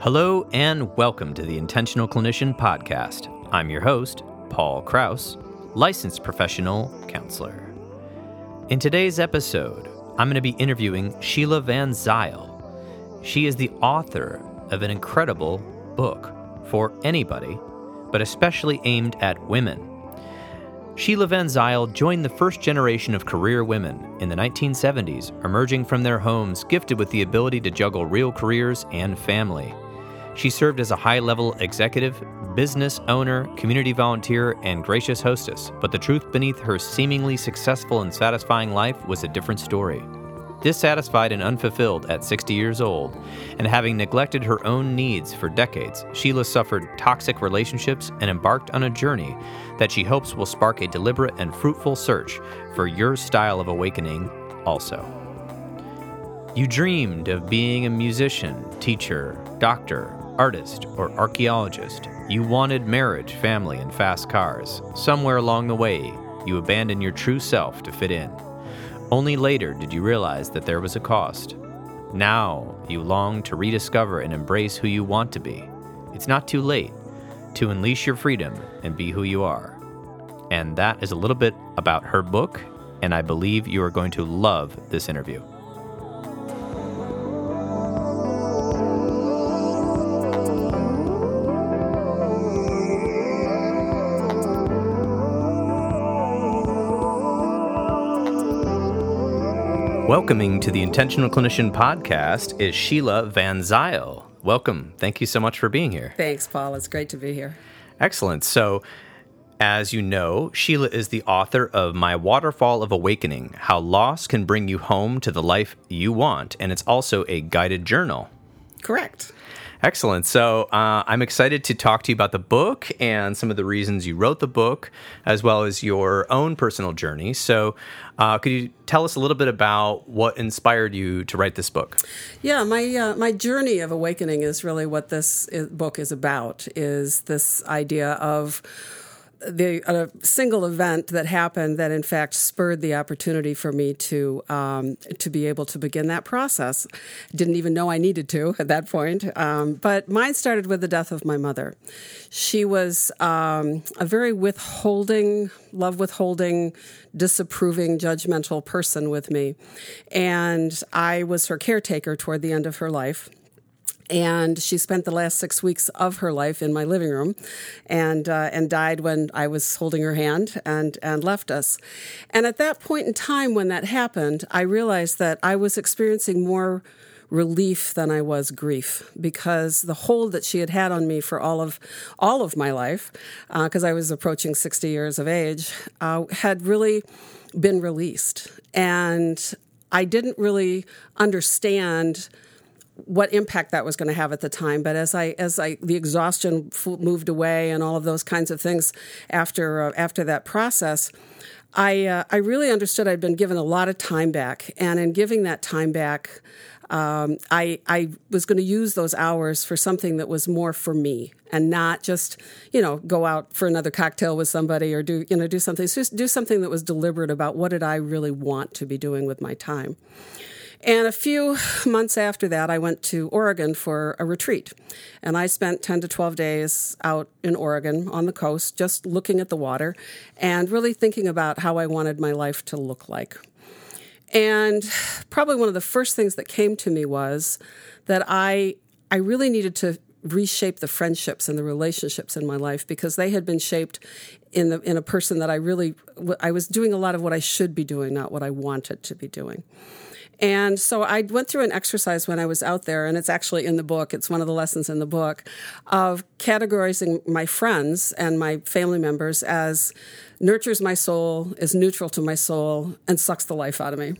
Hello and welcome to the Intentional Clinician Podcast. I'm your host, Paul Krauss, licensed professional counselor. In today's episode, I'm going to be interviewing Sheila Vanzile. She is the author of an incredible book for anybody, but especially aimed at women. Sheila Vanzile joined the first generation of career women in the 1970s, emerging from their homes gifted with the ability to juggle real careers and family. She served as a high level executive, business owner, community volunteer, and gracious hostess, but the truth beneath her seemingly successful and satisfying life was a different story. Dissatisfied and unfulfilled at 60 years old, and having neglected her own needs for decades, Sheila suffered toxic relationships and embarked on a journey that she hopes will spark a deliberate and fruitful search for your style of awakening also. You dreamed of being a musician, teacher, doctor, artist, or archaeologist. You wanted marriage, family, and fast cars. Somewhere along the way, you abandoned your true self to fit in. Only later did you realize that there was a cost. Now you long to rediscover and embrace who you want to be. It's not too late to unleash your freedom and be who you are. And that is a little bit about her book, and I believe you are going to love this interview. Welcoming to the Intentional Clinician podcast is Sheila Vanzile. Welcome. Thank you so much for being here. Thanks, Paul. It's great to be here. Excellent. So, as you know, Sheila is the author of My Waterfall of Awakening How Loss Can Bring You Home to the Life You Want. And it's also a guided journal. Correct. Excellent. So uh, I'm excited to talk to you about the book and some of the reasons you wrote the book, as well as your own personal journey. So, uh, could you tell us a little bit about what inspired you to write this book? Yeah, my uh, my journey of awakening is really what this book is about. Is this idea of the a single event that happened that in fact spurred the opportunity for me to um, to be able to begin that process. Didn't even know I needed to at that point. Um, but mine started with the death of my mother. She was um, a very withholding, love withholding, disapproving, judgmental person with me, and I was her caretaker toward the end of her life and she spent the last six weeks of her life in my living room, and uh, and died when I was holding her hand and and left us. And at that point in time, when that happened, I realized that I was experiencing more relief than I was grief because the hold that she had had on me for all of all of my life, because uh, I was approaching sixty years of age, uh, had really been released, and I didn't really understand what impact that was going to have at the time. But as I as I the exhaustion moved away and all of those kinds of things after uh, after that process. I, uh, I really understood I'd been given a lot of time back, and in giving that time back, um, I, I was going to use those hours for something that was more for me and not just you know go out for another cocktail with somebody or do you know do something just do something that was deliberate about what did I really want to be doing with my time. And a few months after that, I went to Oregon for a retreat. And I spent 10 to 12 days out in Oregon on the coast, just looking at the water and really thinking about how I wanted my life to look like. And probably one of the first things that came to me was that I, I really needed to reshape the friendships and the relationships in my life because they had been shaped in the in a person that I really I was doing a lot of what I should be doing, not what I wanted to be doing. And so I went through an exercise when I was out there, and it's actually in the book. It's one of the lessons in the book of categorizing my friends and my family members as nurtures my soul, is neutral to my soul, and sucks the life out of me.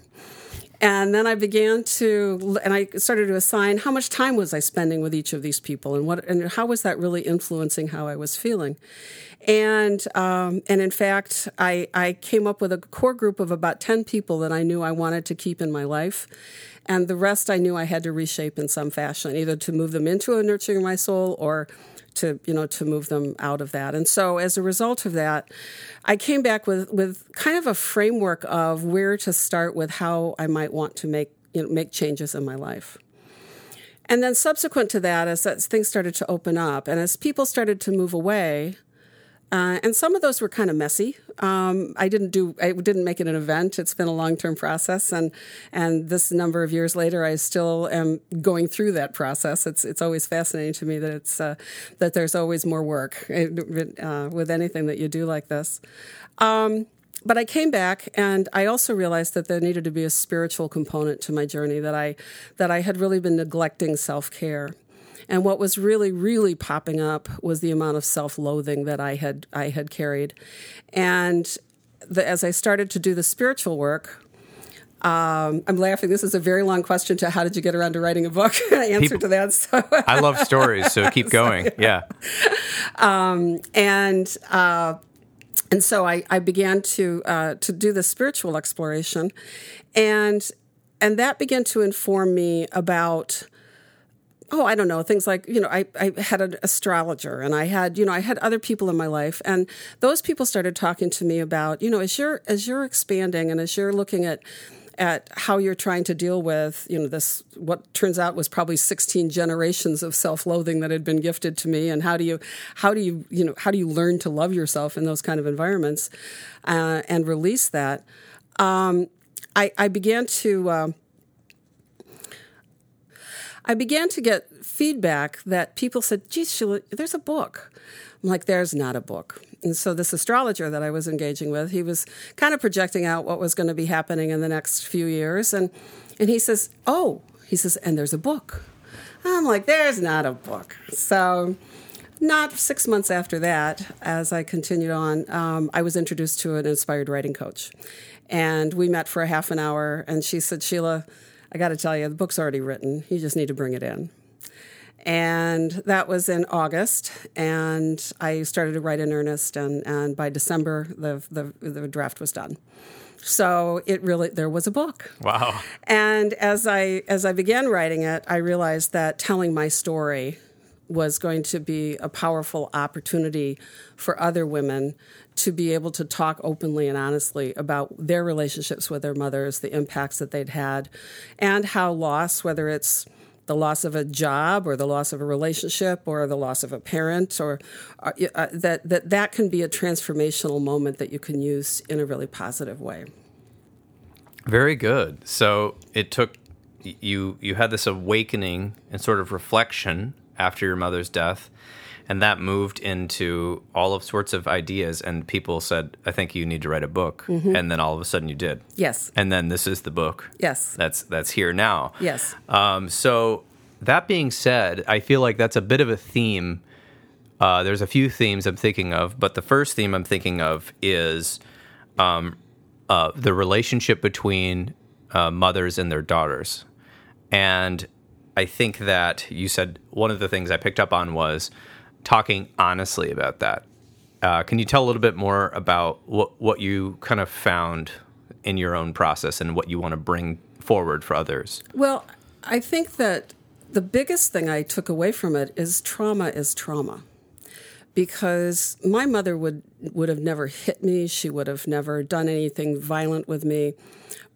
And then I began to, and I started to assign how much time was I spending with each of these people, and what, and how was that really influencing how I was feeling. And um, and in fact, I I came up with a core group of about ten people that I knew I wanted to keep in my life, and the rest I knew I had to reshape in some fashion, either to move them into a nurturing my soul or to you know to move them out of that. And so as a result of that, I came back with with kind of a framework of where to start with how I might want to make you know make changes in my life. And then subsequent to that, as, as things started to open up and as people started to move away, uh, and some of those were kind of messy. Um, I didn't do. I didn't make it an event. It's been a long term process, and and this number of years later, I still am going through that process. It's it's always fascinating to me that it's uh, that there's always more work uh, with anything that you do like this. Um, but I came back and I also realized that there needed to be a spiritual component to my journey that I that I had really been neglecting self-care. And what was really, really popping up was the amount of self-loathing that I had I had carried. And the, as I started to do the spiritual work, um, I'm laughing. This is a very long question to how did you get around to writing a book? answer People, to that. So I love stories, so keep going. so, yeah. Um, and uh, and so I, I began to uh, to do the spiritual exploration, and and that began to inform me about oh i don't know things like you know i, I had an astrologer and i had you know i had other people in my life and those people started talking to me about you know as you're as you're expanding and as you're looking at at how you're trying to deal with, you know, this what turns out was probably 16 generations of self-loathing that had been gifted to me, and how do you, how do you, you know, how do you learn to love yourself in those kind of environments, uh, and release that? Um, I, I, began to. Uh, I began to get feedback that people said, geez, Sheila, there's a book. I'm like, there's not a book. And so this astrologer that I was engaging with, he was kind of projecting out what was going to be happening in the next few years. And, and he says, oh, he says, and there's a book. I'm like, there's not a book. So not six months after that, as I continued on, um, I was introduced to an inspired writing coach. And we met for a half an hour, and she said, Sheila, I got to tell you, the book's already written. You just need to bring it in. And that was in August, and I started to write in earnest. And, and by December, the, the, the draft was done. So it really there was a book. Wow. And as I as I began writing it, I realized that telling my story was going to be a powerful opportunity for other women to be able to talk openly and honestly about their relationships with their mothers, the impacts that they'd had, and how loss, whether it's the loss of a job or the loss of a relationship or the loss of a parent or uh, uh, that, that that can be a transformational moment that you can use in a really positive way. Very good. So it took you you had this awakening and sort of reflection after your mother's death and that moved into all of sorts of ideas and people said i think you need to write a book. Mm-hmm. and then all of a sudden you did. Yes. And then this is the book. Yes. That's that's here now. Yes. Um, so that being said i feel like that's a bit of a theme. Uh, there's a few themes i'm thinking of but the first theme i'm thinking of is um, uh, the relationship between uh, mothers and their daughters. And i think that you said one of the things i picked up on was talking honestly about that. Uh, can you tell a little bit more about what what you kind of found in your own process and what you want to bring forward for others? Well, I think that the biggest thing I took away from it is trauma is trauma. Because my mother would would have never hit me, she would have never done anything violent with me,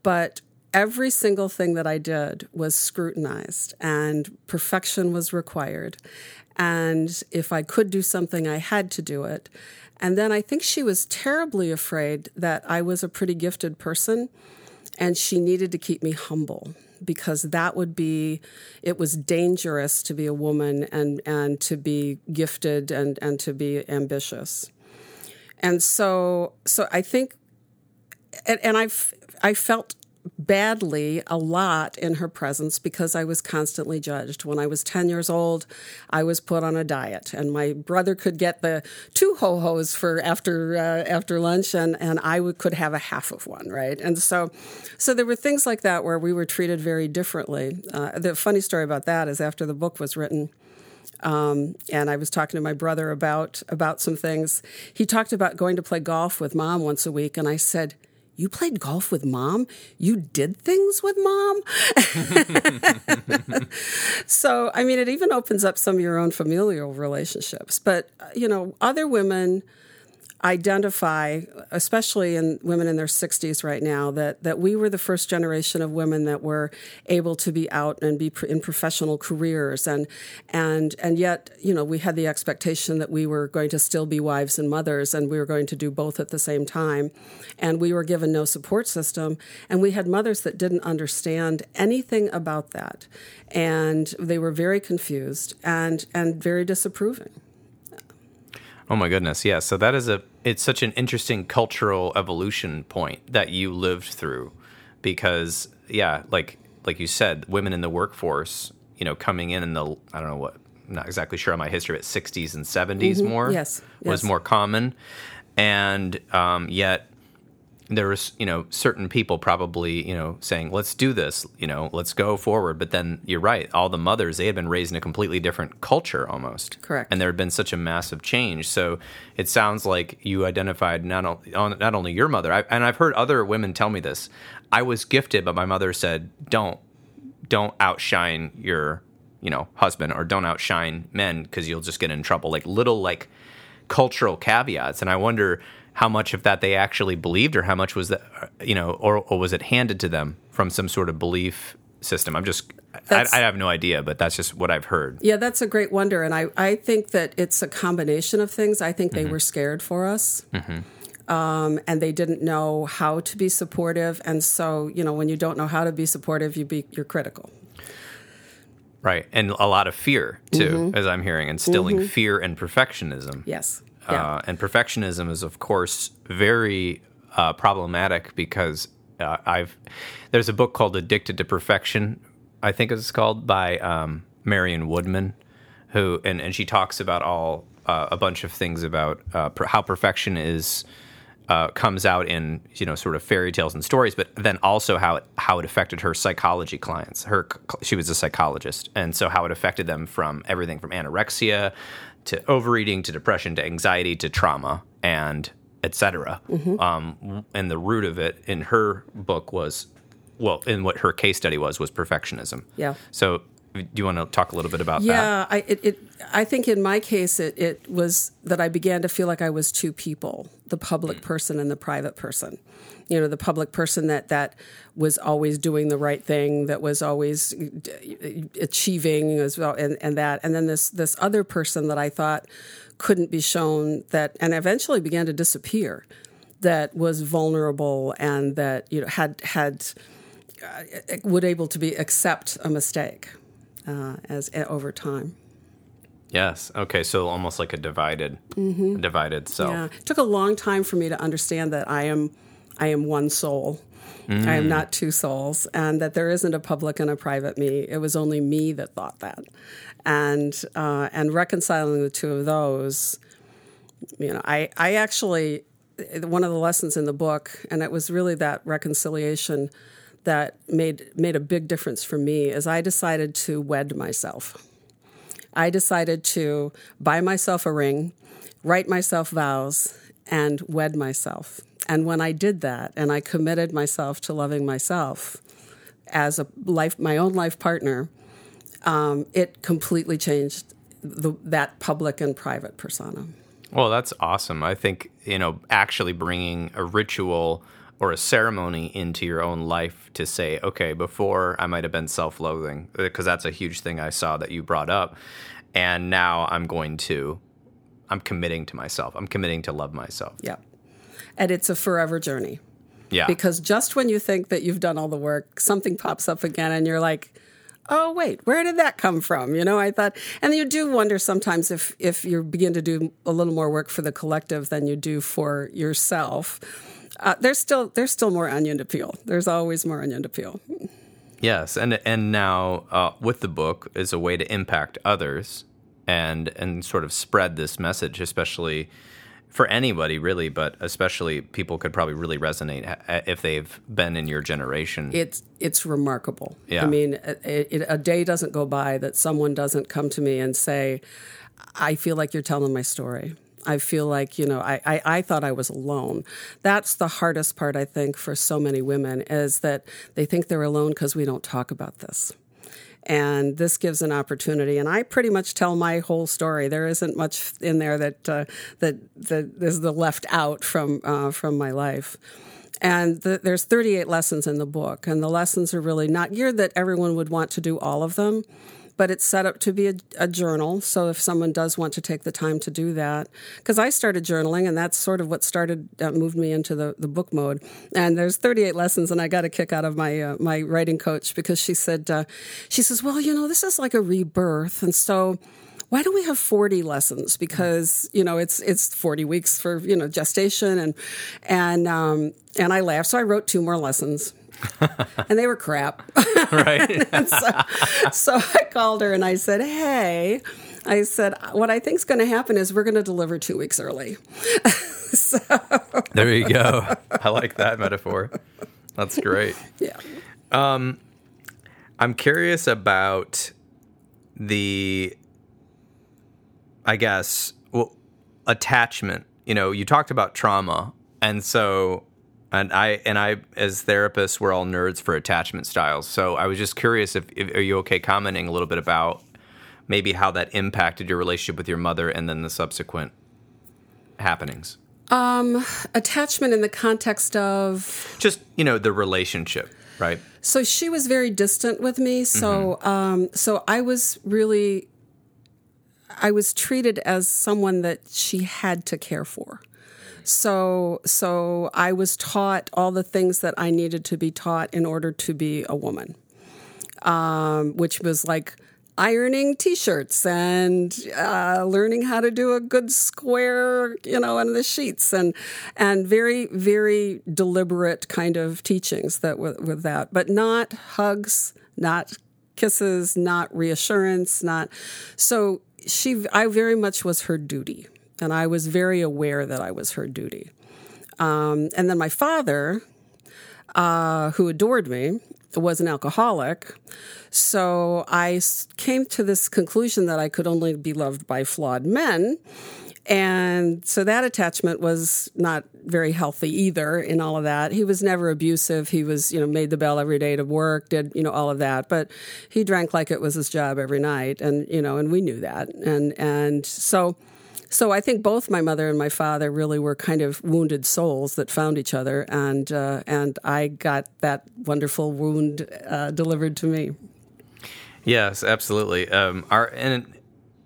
but every single thing that I did was scrutinized and perfection was required. And if I could do something, I had to do it. And then I think she was terribly afraid that I was a pretty gifted person and she needed to keep me humble because that would be it was dangerous to be a woman and and to be gifted and and to be ambitious and so so i think and, and i've i felt badly a lot in her presence because I was constantly judged. When I was 10 years old, I was put on a diet and my brother could get the two ho-hos for after uh, after lunch and and I could have a half of one, right? And so so there were things like that where we were treated very differently. Uh, the funny story about that is after the book was written, um, and I was talking to my brother about about some things. He talked about going to play golf with mom once a week, and I said, you played golf with mom? You did things with mom? so, I mean, it even opens up some of your own familial relationships. But, uh, you know, other women identify, especially in women in their 60s right now, that, that we were the first generation of women that were able to be out and be in professional careers. And, and, and yet, you know, we had the expectation that we were going to still be wives and mothers and we were going to do both at the same time. And we were given no support system. And we had mothers that didn't understand anything about that. And they were very confused and, and very disapproving. Oh my goodness, yeah. So that is a it's such an interesting cultural evolution point that you lived through because yeah, like like you said, women in the workforce, you know, coming in in the I don't know what I'm not exactly sure on my history, but 60s and 70s mm-hmm. more yes, was yes. more common, and um, yet there was you know certain people probably you know saying let's do this you know let's go forward. But then you're right all the mothers they had been raised in a completely different culture almost. Correct. And there had been such a massive change. So it sounds like you identified not, only not only your mother I, and i've heard other women tell me this. I was gifted but my mother said don't don't outshine your you know husband or don't outshine men because you'll just get in trouble. Like little like cultural caveats. And i wonder how much of that they actually believed or how much was that you know or, or was it handed to them from some sort of belief system i'm just I, I, have no idea but that's just what i've heard yeah that's a great wonder and i, I think that it's a combination of things i think they mm-hmm. were scared for us mm-hmm. um, and they didn't know how to be supportive and so you know when you don't know how to be supportive you be you're critical right and a lot of fear too mm-hmm. as i'm hearing instilling mm-hmm. fear and perfectionism yes yeah. Uh, and perfectionism is, of course, very uh, problematic because uh, I've there's a book called Addicted to Perfection, I think it's called by um, Marion Woodman, who and, and she talks about all uh, a bunch of things about uh, per, how perfection is. Uh, comes out in you know sort of fairy tales and stories, but then also how it, how it affected her psychology clients. Her she was a psychologist, and so how it affected them from everything from anorexia to overeating to depression to anxiety to trauma and etc. Mm-hmm. Um, and the root of it in her book was, well, in what her case study was, was perfectionism. Yeah. So, do you want to talk a little bit about yeah, that? Yeah, I, it, it, I think in my case, it, it was that I began to feel like I was two people the public mm. person and the private person you know the public person that that was always doing the right thing that was always achieving as well and, and that and then this this other person that i thought couldn't be shown that and eventually began to disappear that was vulnerable and that you know had had uh, would able to be accept a mistake uh, as over time Yes. Okay. So almost like a divided, mm-hmm. divided self. Yeah. It took a long time for me to understand that I am I am one soul. Mm. I am not two souls, and that there isn't a public and a private me. It was only me that thought that, and uh, and reconciling the two of those, you know, I I actually one of the lessons in the book, and it was really that reconciliation that made made a big difference for me. Is I decided to wed myself. I decided to buy myself a ring, write myself vows, and wed myself and when I did that and I committed myself to loving myself as a life, my own life partner, um, it completely changed the, that public and private persona. Well, that's awesome. I think, you know, actually bringing a ritual or a ceremony into your own life to say, okay, before I might have been self loathing, because uh, that's a huge thing I saw that you brought up. And now I'm going to, I'm committing to myself. I'm committing to love myself. Yeah and it's a forever journey. Yeah. Because just when you think that you've done all the work, something pops up again and you're like, oh wait where did that come from you know i thought and you do wonder sometimes if if you begin to do a little more work for the collective than you do for yourself uh, there's still there's still more onion to peel there's always more onion to peel yes and and now uh, with the book is a way to impact others and and sort of spread this message especially for anybody really, but especially people could probably really resonate if they've been in your generation. It's it's remarkable. Yeah. I mean, a, a day doesn't go by that someone doesn't come to me and say, "I feel like you're telling my story." I feel like, you know, I, I, I, thought I was alone. That's the hardest part, I think, for so many women is that they think they're alone because we don't talk about this. and this gives an opportunity. And I pretty much tell my whole story. There isn't much in there that uh, that that is the left out from uh, from my life. And the, there's 38 lessons in the book, and the lessons are really not geared that everyone would want to do all of them but it's set up to be a, a, journal. So if someone does want to take the time to do that, because I started journaling, and that's sort of what started uh, moved me into the, the book mode. And there's 38 lessons, and I got a kick out of my uh, my writing coach because she said uh, she says, well, you know, this is like a rebirth, and so why don't we have 40 lessons because you know it's it's 40 weeks for you know gestation and and um, and I laughed so I wrote two more lessons and they were crap. right. so, so I called her and I said, "Hey." I said, what I think is going to happen is we're going to deliver two weeks early. so. There you go. I like that metaphor. That's great. Yeah. Um, I'm curious about the, I guess, well, attachment. You know, you talked about trauma. And so and I and I as therapists we're all nerds for attachment styles. So I was just curious if, if, are you okay commenting a little bit about maybe how that impacted your relationship with your mother and then the subsequent happenings. Um, attachment in the context of just you know the relationship, right? So she was very distant with me. So mm-hmm. um, so I was really I was treated as someone that she had to care for. So, so I was taught all the things that I needed to be taught in order to be a woman, um, which was like ironing t-shirts and uh, learning how to do a good square, you know, in the sheets and and very very deliberate kind of teachings that with, with that, but not hugs, not kisses, not reassurance, not so she I very much was her duty and I was very aware that I was her duty. Um, and then my father, uh, who adored me, was an alcoholic. So I came to this conclusion that I could only be loved by flawed men. And so that attachment was not very healthy either in all of that. He was never abusive. He was, you know, made the bell every day to work, did, you know, all of that. But he drank like it was his job every night. And, you know, and we knew that. And, and so, so I think both my mother and my father really were kind of wounded souls that found each other, and uh, and I got that wonderful wound uh, delivered to me. Yes, absolutely. Um, our and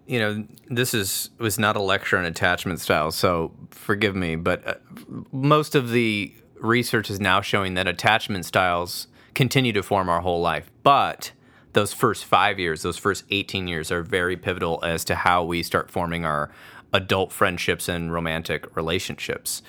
you know this is was not a lecture on attachment styles, so forgive me, but uh, most of the research is now showing that attachment styles continue to form our whole life, but those first five years, those first 18 years are very pivotal as to how we start forming our adult friendships and romantic relationships.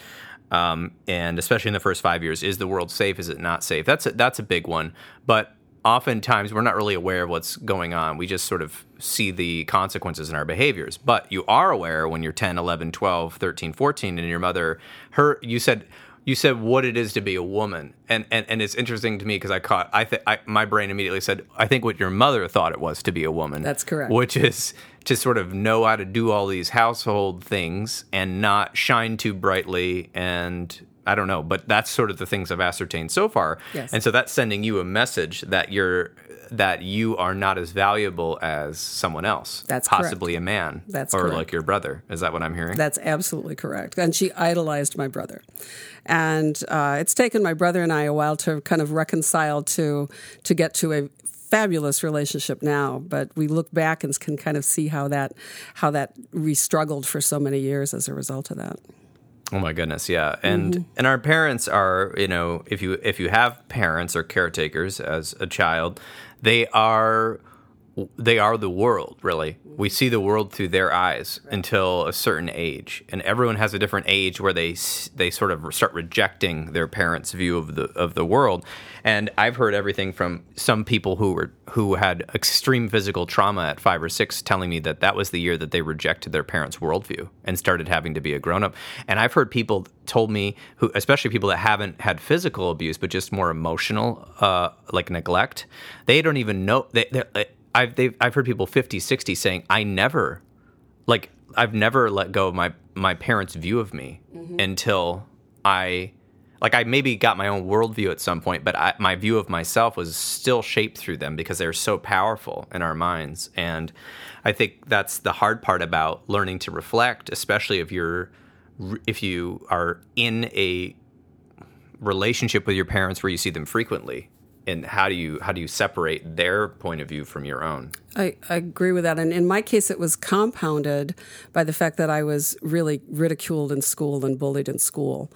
Um, and especially in the first five years, is the world safe? Is it not safe? That's a, that's a big one. But oftentimes we're not really aware of what's going on. We just sort of see the consequences in our behaviors. But you are aware when you're 10, 11, 12, 13, 14, and your mother, her, you said, you said what it is to be a woman, and and, and it's interesting to me because I caught I think my brain immediately said I think what your mother thought it was to be a woman. That's correct. Which is to sort of know how to do all these household things and not shine too brightly and I don't know, but that's sort of the things I've ascertained so far. Yes. And so that's sending you a message that you're that you are not as valuable as someone else. That's possibly correct. a man. That's or correct. like your brother. Is that what I'm hearing? That's absolutely correct. And she idolized my brother, and uh, it's taken my brother and I a while to kind of reconcile to to get to a fabulous relationship now, but we look back and can kind of see how that how that we struggled for so many years as a result of that. Oh my goodness, yeah. And mm-hmm. and our parents are, you know, if you if you have parents or caretakers as a child, they are they are the world really. We see the world through their eyes right. until a certain age. And everyone has a different age where they they sort of start rejecting their parents view of the of the world. And i've heard everything from some people who were who had extreme physical trauma at 5 or 6 telling me that that was the year that they rejected their parents worldview and started having to be a grown up and i've heard people told me who especially people that haven't had physical abuse but just more emotional uh, like neglect they don't even know they, I've I've heard people 50, 60 saying I never like I've never let go of my my parents' view of me mm-hmm. until I like I maybe got my own worldview at some point, but I, my view of myself was still shaped through them because they're so powerful in our minds. And I think that's the hard part about learning to reflect, especially if you're if you are in a relationship with your parents where you see them frequently and how do you how do you separate their point of view from your own? I, I, agree with that. And in my case it was compounded by the fact that i was really ridiculed in school and bullied in school.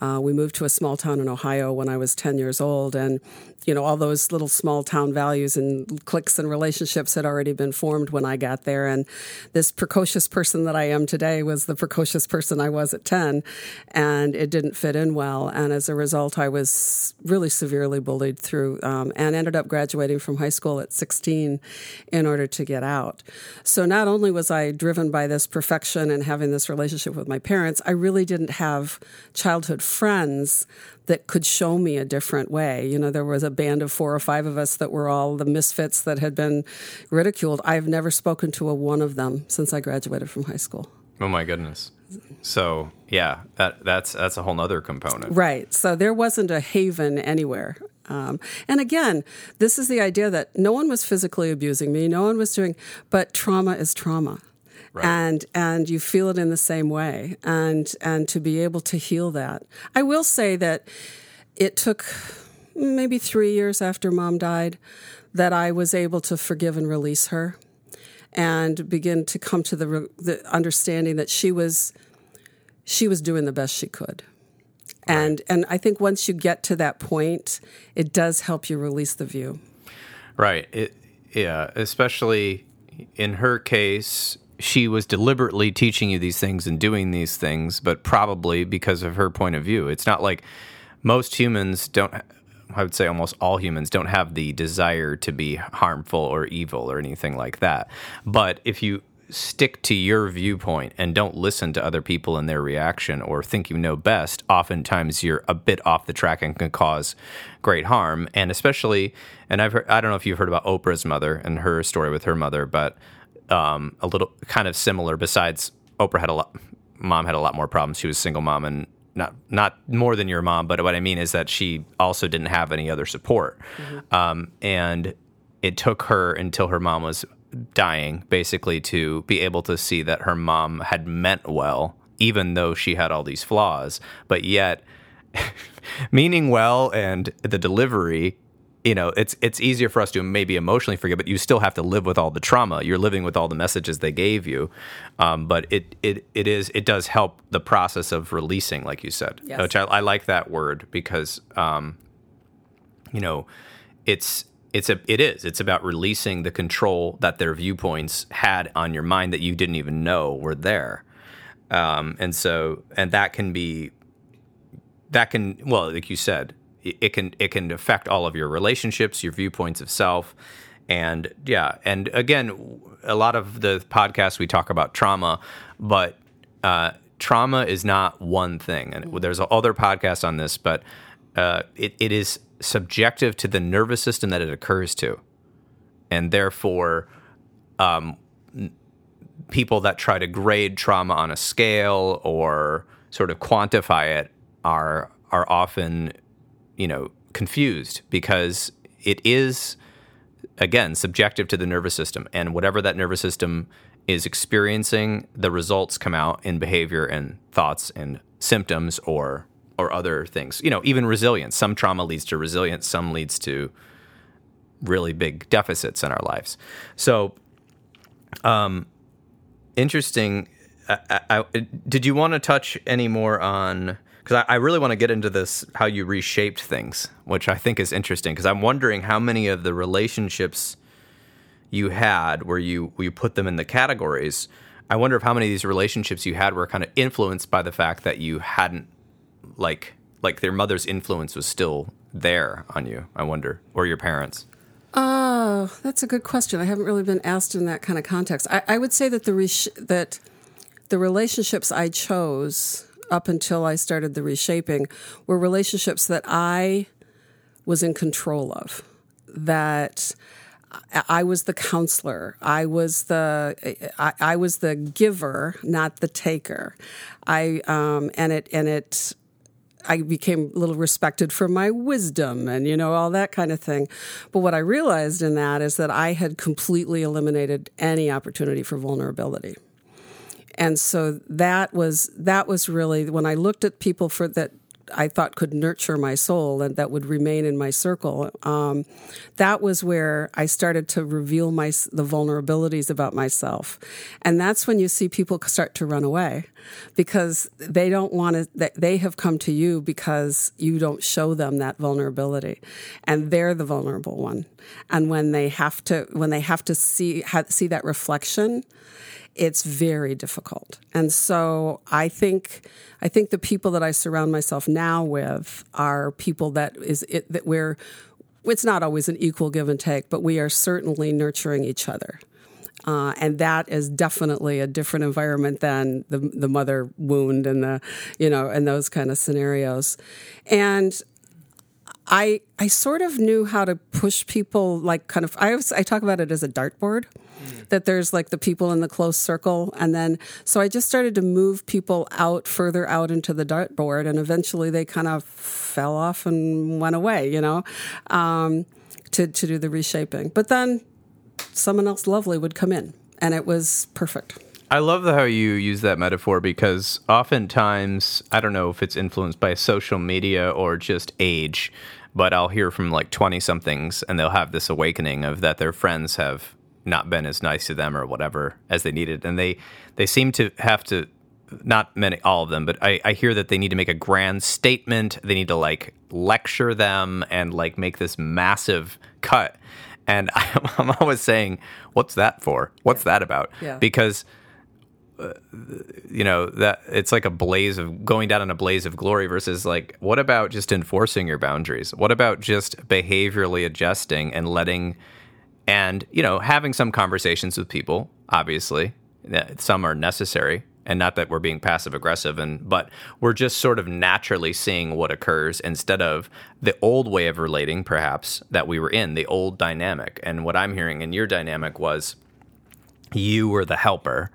Uh, we moved to a small town in Ohio when I was 10 years old, and you know all those little small town values and cliques and relationships had already been formed when I got there. And this precocious person that I am today was the precocious person I was at 10, and it didn't fit in well. And as a result, I was really severely bullied through, um, and ended up graduating from high school at 16 in order to get out. So not only was I driven by this perfection and having this relationship with my parents, I really didn't have childhood friends that could show me a different way. You know, there was a band of four or five of us that were all the misfits that had been ridiculed. I've never spoken to a one of them since I graduated from high school. Oh my goodness. So yeah, that that's that's a whole other component. Right. So there wasn't a haven anywhere. Um, and again, this is the idea that no one was physically abusing me, no one was doing, but trauma is trauma. Right. and and you feel it in the same way. And and to be able to heal that. I will say that it took maybe 3 years after mom died that i was able to forgive and release her and begin to come to the, the understanding that she was she was doing the best she could. And right. and i think once you get to that point it does help you release the view. Right. It yeah especially in her case she was deliberately teaching you these things and doing these things, but probably because of her point of view. It's not like most humans don't, I would say almost all humans don't have the desire to be harmful or evil or anything like that. But if you stick to your viewpoint and don't listen to other people and their reaction or think you know best, oftentimes you're a bit off the track and can cause great harm. And especially, and I've heard, I don't know if you've heard about Oprah's mother and her story with her mother, but um, a little kind of similar. Besides, Oprah had a lot. Mom had a lot more problems. She was a single mom, and not not more than your mom. But what I mean is that she also didn't have any other support, mm-hmm. um, and it took her until her mom was dying, basically, to be able to see that her mom had meant well, even though she had all these flaws. But yet, meaning well and the delivery you know it's it's easier for us to maybe emotionally forget but you still have to live with all the trauma. You're living with all the messages they gave you. Um, but it it it is it does help the process of releasing like you said yes. which I, I, like that word because um, you know it's it's a it is it's about releasing the control that their viewpoints had on your mind that you didn't even know were there. Um, and so and that can be that can well like you said it can it can affect all of your relationships, your viewpoints of self, and yeah, and again, a lot of the podcasts we talk about trauma, but uh, trauma is not one thing, and there's other podcasts on this, but uh, it, it is subjective to the nervous system that it occurs to, and therefore. Um, people that try to grade trauma on a scale or sort of quantify it are are often you know confused because it is again subjective to the nervous system. And whatever that nervous system is experiencing the results come out in behavior and thoughts and symptoms or or other things. You know even resilience. Some trauma leads to resilience. Some leads to really big deficits in our lives. So um interesting. I, I, did you want to touch any more on because I, I, really want to get into this how you reshaped things, which I think is interesting. Because I'm wondering how many of the relationships you had where you you put them in the categories. I wonder if how many of these relationships you had were kind of influenced by the fact that you hadn't like like their mother's influence was still there on you. I wonder, or your parents. Oh, that's a good question. I haven't really been asked in that kind of context. I, I would say that the that the relationships I chose up until I started the reshaping were relationships that I was in control of. That I was the counselor. I was the I, I was the giver, not the taker. I um, and it and it I became a little respected for my wisdom and, you know, all that kind of thing. But what I realized in that is that I had completely eliminated any opportunity for vulnerability. And so that was that was really when I looked at people for that I thought could nurture my soul and that would remain in my circle. Um, that was where I started to reveal my the vulnerabilities about myself, and that's when you see people start to run away because they don't want to. They have come to you because you don't show them that vulnerability, and they're the vulnerable one. And when they have to, when they have to see see that reflection it's very difficult. And so I think I think the people that I surround myself now with are people that is it, that we're it's not always an equal give and take, but we are certainly nurturing each other. Uh, and that is definitely a different environment than the the mother wound and the you know and those kind of scenarios. And I I sort of knew how to push people like kind of I was, I talk about it as a dartboard mm. that there's like the people in the close circle and then so I just started to move people out further out into the dartboard and eventually they kind of fell off and went away you know um, to to do the reshaping but then someone else lovely would come in and it was perfect. I love how you use that metaphor because oftentimes, I don't know if it's influenced by social media or just age, but I'll hear from like 20 somethings and they'll have this awakening of that their friends have not been as nice to them or whatever as they needed. And they, they seem to have to, not many, all of them, but I, I hear that they need to make a grand statement. They need to like lecture them and like make this massive cut. And I'm always saying, what's that for? What's yeah. that about? Yeah. Because uh, you know that it's like a blaze of going down in a blaze of glory versus like what about just enforcing your boundaries what about just behaviorally adjusting and letting and you know having some conversations with people obviously some are necessary and not that we're being passive aggressive and but we're just sort of naturally seeing what occurs instead of the old way of relating perhaps that we were in the old dynamic. And what i'm hearing in your dynamic was you were the helper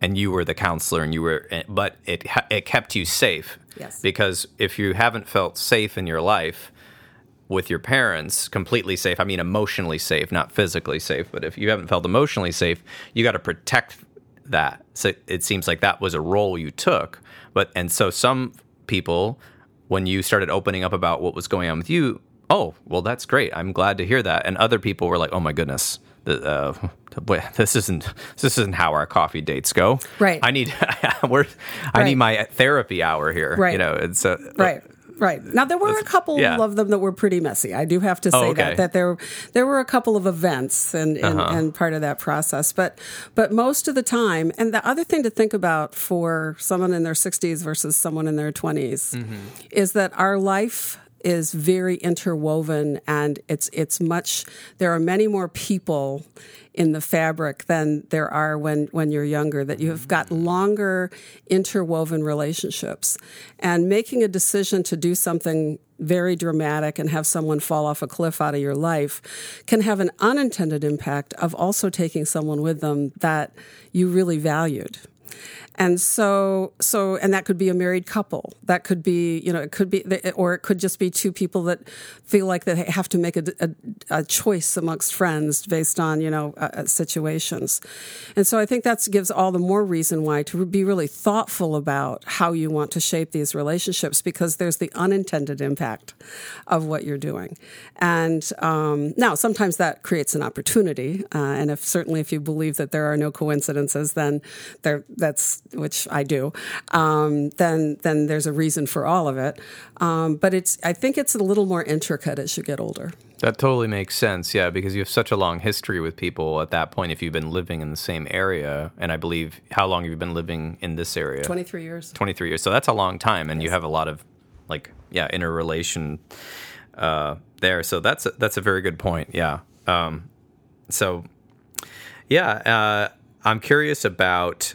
and you were the counselor and you were eh, but it it kept you safe. Yes. Because if you haven't felt safe in your life with your parents completely safe i mean emotionally safe not physically safe but if you haven't felt emotionally safe you got to protect that so it seems like that was a role you took but and so some people when you started opening up about what was going on with you oh well that's great i'm glad to hear that and other people were like oh my goodness uh, this isn't this isn't how our coffee dates go. Right. I need we're, I right. need my therapy hour here. Right. You know, it's uh, right. Right now, there were a couple yeah. of them that were pretty messy. I do have to say oh, okay. that that there there were a couple of events and and, uh-huh. and, part of that process. But but most of the time, and the other thing to think about for someone in their 60s versus someone in their 20s mm-hmm. is that our life is very interwoven and it's it's much there are many more people in the fabric than there are when when you're younger that you've got mm. longer interwoven relationships. And making a decision to do something very dramatic and have someone fall off a cliff out of your life can have an unintended impact of also taking someone with them that you really valued and so, so, and that could be a married couple. That could be, you know, it could be, or it could just be two people that feel like they have to make a, a, a choice amongst friends based on, you know, uh, uh situations. And so I think that gives all the more reason why to be really thoughtful about how you want to shape these relationships because there's the unintended impact of what you're doing. And um, now, sometimes that creates an opportunity. Uh, and if certainly if you believe that there are no coincidences, then there, that's which I do, um, then then there's a reason for all of it. Um, but it's I think it's a little more intricate as you get older. That totally makes sense, yeah, because you have such a long history with people at that point. If you've been living in the same area, and I believe how long have you been living in this area? Twenty three years. Twenty three years. So that's a long time, and yes. you have a lot of like yeah interrelation uh, there. So that's a, that's a very good point. Yeah. Um, so yeah, uh, I'm curious about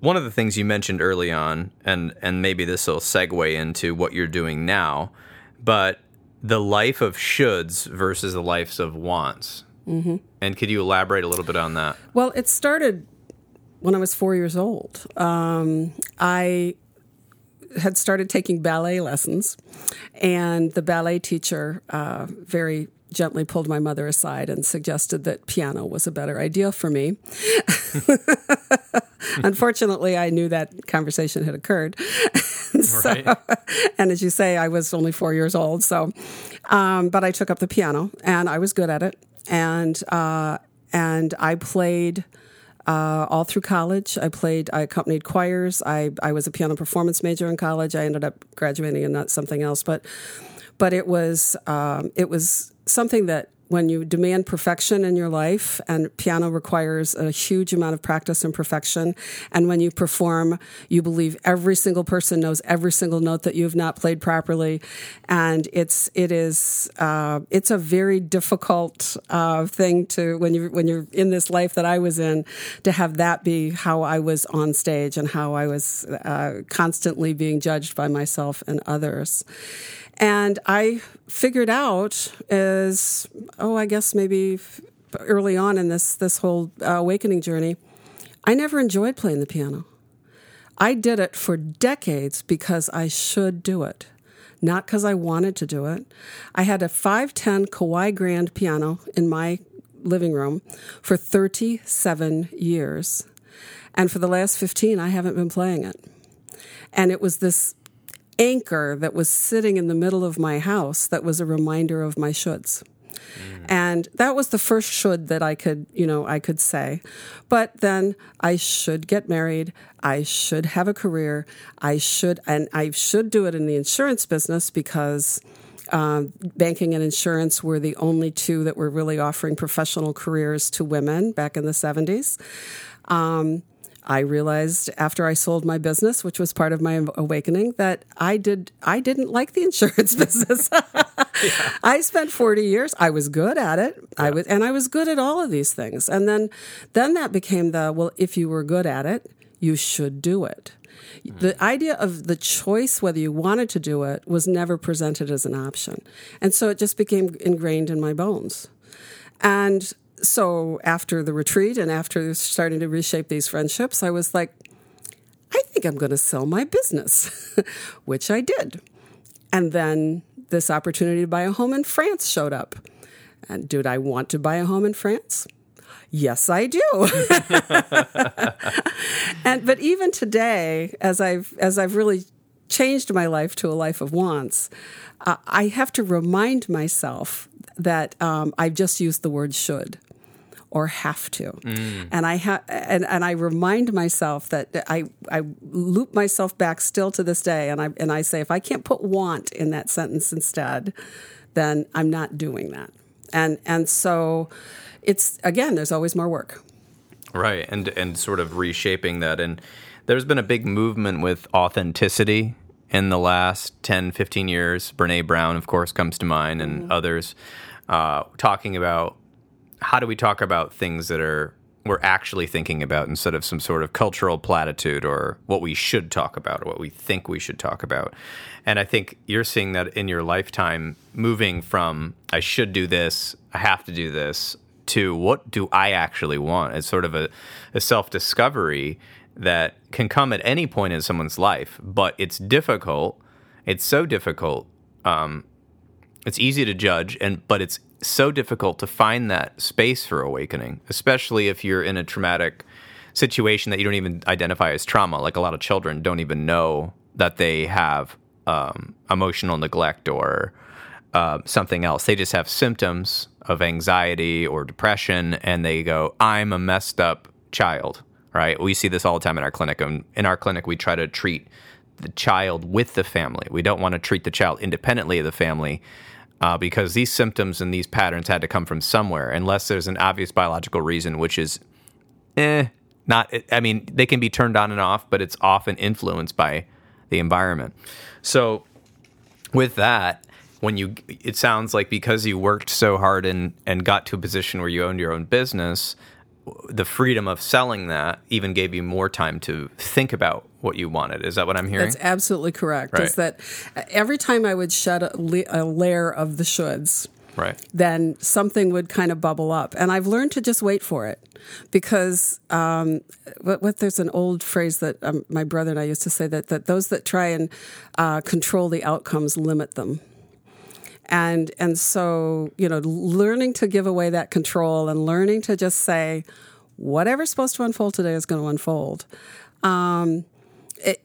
one of the things you mentioned early on, and and maybe this will segue into what you're doing now, but the life of shoulds versus the lives of wants. Mm-hmm. And could you elaborate a little bit on that? Well, it started when I was four years old. Um, I had started taking ballet lessons, and the ballet teacher uh, very gently pulled my mother aside and suggested that piano was a better idea for me. Unfortunately, I knew that conversation had occurred. so, right. And as you say, I was only four years old. So, um, but I took up the piano and I was good at it. And, uh, and I played uh, all through college. I played, I accompanied choirs. I, I was a piano performance major in college. I ended up graduating in not something else, but, but it was, um, it was something that when you demand perfection in your life, and piano requires a huge amount of practice and perfection, and when you perform, you believe every single person knows every single note that you have not played properly, and it's it is uh, it's a very difficult uh, thing to when you when you're in this life that I was in to have that be how I was on stage and how I was uh, constantly being judged by myself and others. And I figured out as, oh, I guess maybe early on in this, this whole uh, awakening journey, I never enjoyed playing the piano. I did it for decades because I should do it, not because I wanted to do it. I had a 510 Kawai Grand piano in my living room for 37 years. And for the last 15, I haven't been playing it. And it was this anchor that was sitting in the middle of my house that was a reminder of my shoulds. Mm. And that was the first should that I could, you know, I could say. But then I should get married. I should have a career. I should, and I should do it in the insurance business because um, banking and insurance were the only two that were really offering professional careers to women back in the 70s. Um, I realized after I sold my business, which was part of my awakening, that I did I didn't like the insurance business. yeah. I spent 40 years. I was good at it. Yeah. I was and I was good at all of these things. And then then that became the well, if you were good at it, you should do it. Mm. The idea of the choice whether you wanted to do it was never presented as an option. And so it just became ingrained in my bones. And so after the retreat and after starting to reshape these friendships, I was like, I think I'm going to sell my business, which I did. And then this opportunity to buy a home in France showed up. And did I want to buy a home in France? Yes, I do. and but even today, as I've as I've really changed my life to a life of wants, uh, I have to remind myself that um, I've just used the word should or have to. Mm. And I ha- and, and I remind myself that I I loop myself back still to this day and I and I say if I can't put want in that sentence instead, then I'm not doing that. And and so it's again there's always more work. Right. And and sort of reshaping that and there's been a big movement with authenticity in the last 10, 15 years. Brene Brown, of course, comes to mind, and mm-hmm. others uh, talking about how do we talk about things that are we're actually thinking about instead of some sort of cultural platitude or what we should talk about or what we think we should talk about. And I think you're seeing that in your lifetime moving from I should do this, I have to do this to what do I actually want? It's sort of a, a self discovery that can come at any point in someone's life, but it's difficult. It's so difficult. Um, it's easy to judge, and but it's so difficult to find that space for awakening, especially if you're in a traumatic situation that you don't even identify as trauma. Like a lot of children don't even know that they have um, emotional neglect or uh, something else. They just have symptoms of anxiety or depression, and they go, "I'm a messed up child." Right? We see this all the time in our clinic. And in our clinic, we try to treat the child with the family. We don't want to treat the child independently of the family uh, because these symptoms and these patterns had to come from somewhere, unless there's an obvious biological reason, which is, eh, not. I mean, they can be turned on and off, but it's often influenced by the environment. So, with that, when you, it sounds like because you worked so hard and and got to a position where you owned your own business, the freedom of selling that even gave you more time to think about what you wanted. Is that what I'm hearing? That's absolutely correct. Right. Is that every time I would shed a, a layer of the shoulds, Right. then something would kind of bubble up. And I've learned to just wait for it because um, what, what there's an old phrase that um, my brother and I used to say that that those that try and uh, control the outcomes limit them. And and so you know, learning to give away that control and learning to just say, whatever's supposed to unfold today is going to unfold. Um, it,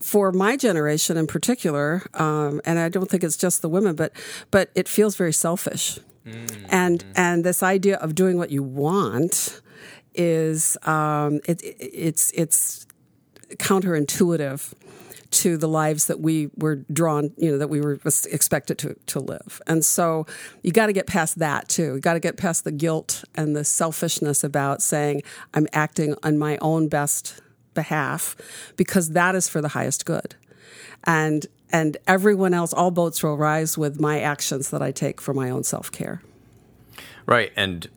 for my generation in particular, um, and I don't think it's just the women, but but it feels very selfish, and and this idea of doing what you want is um, it, it's it's counterintuitive to the lives that we were drawn, you know, that we were expected to, to live. And so you got to get past that too. You got to get past the guilt and the selfishness about saying, I'm acting on my own best behalf because that is for the highest good. And and everyone else, all boats will rise with my actions that I take for my own self care. Right. And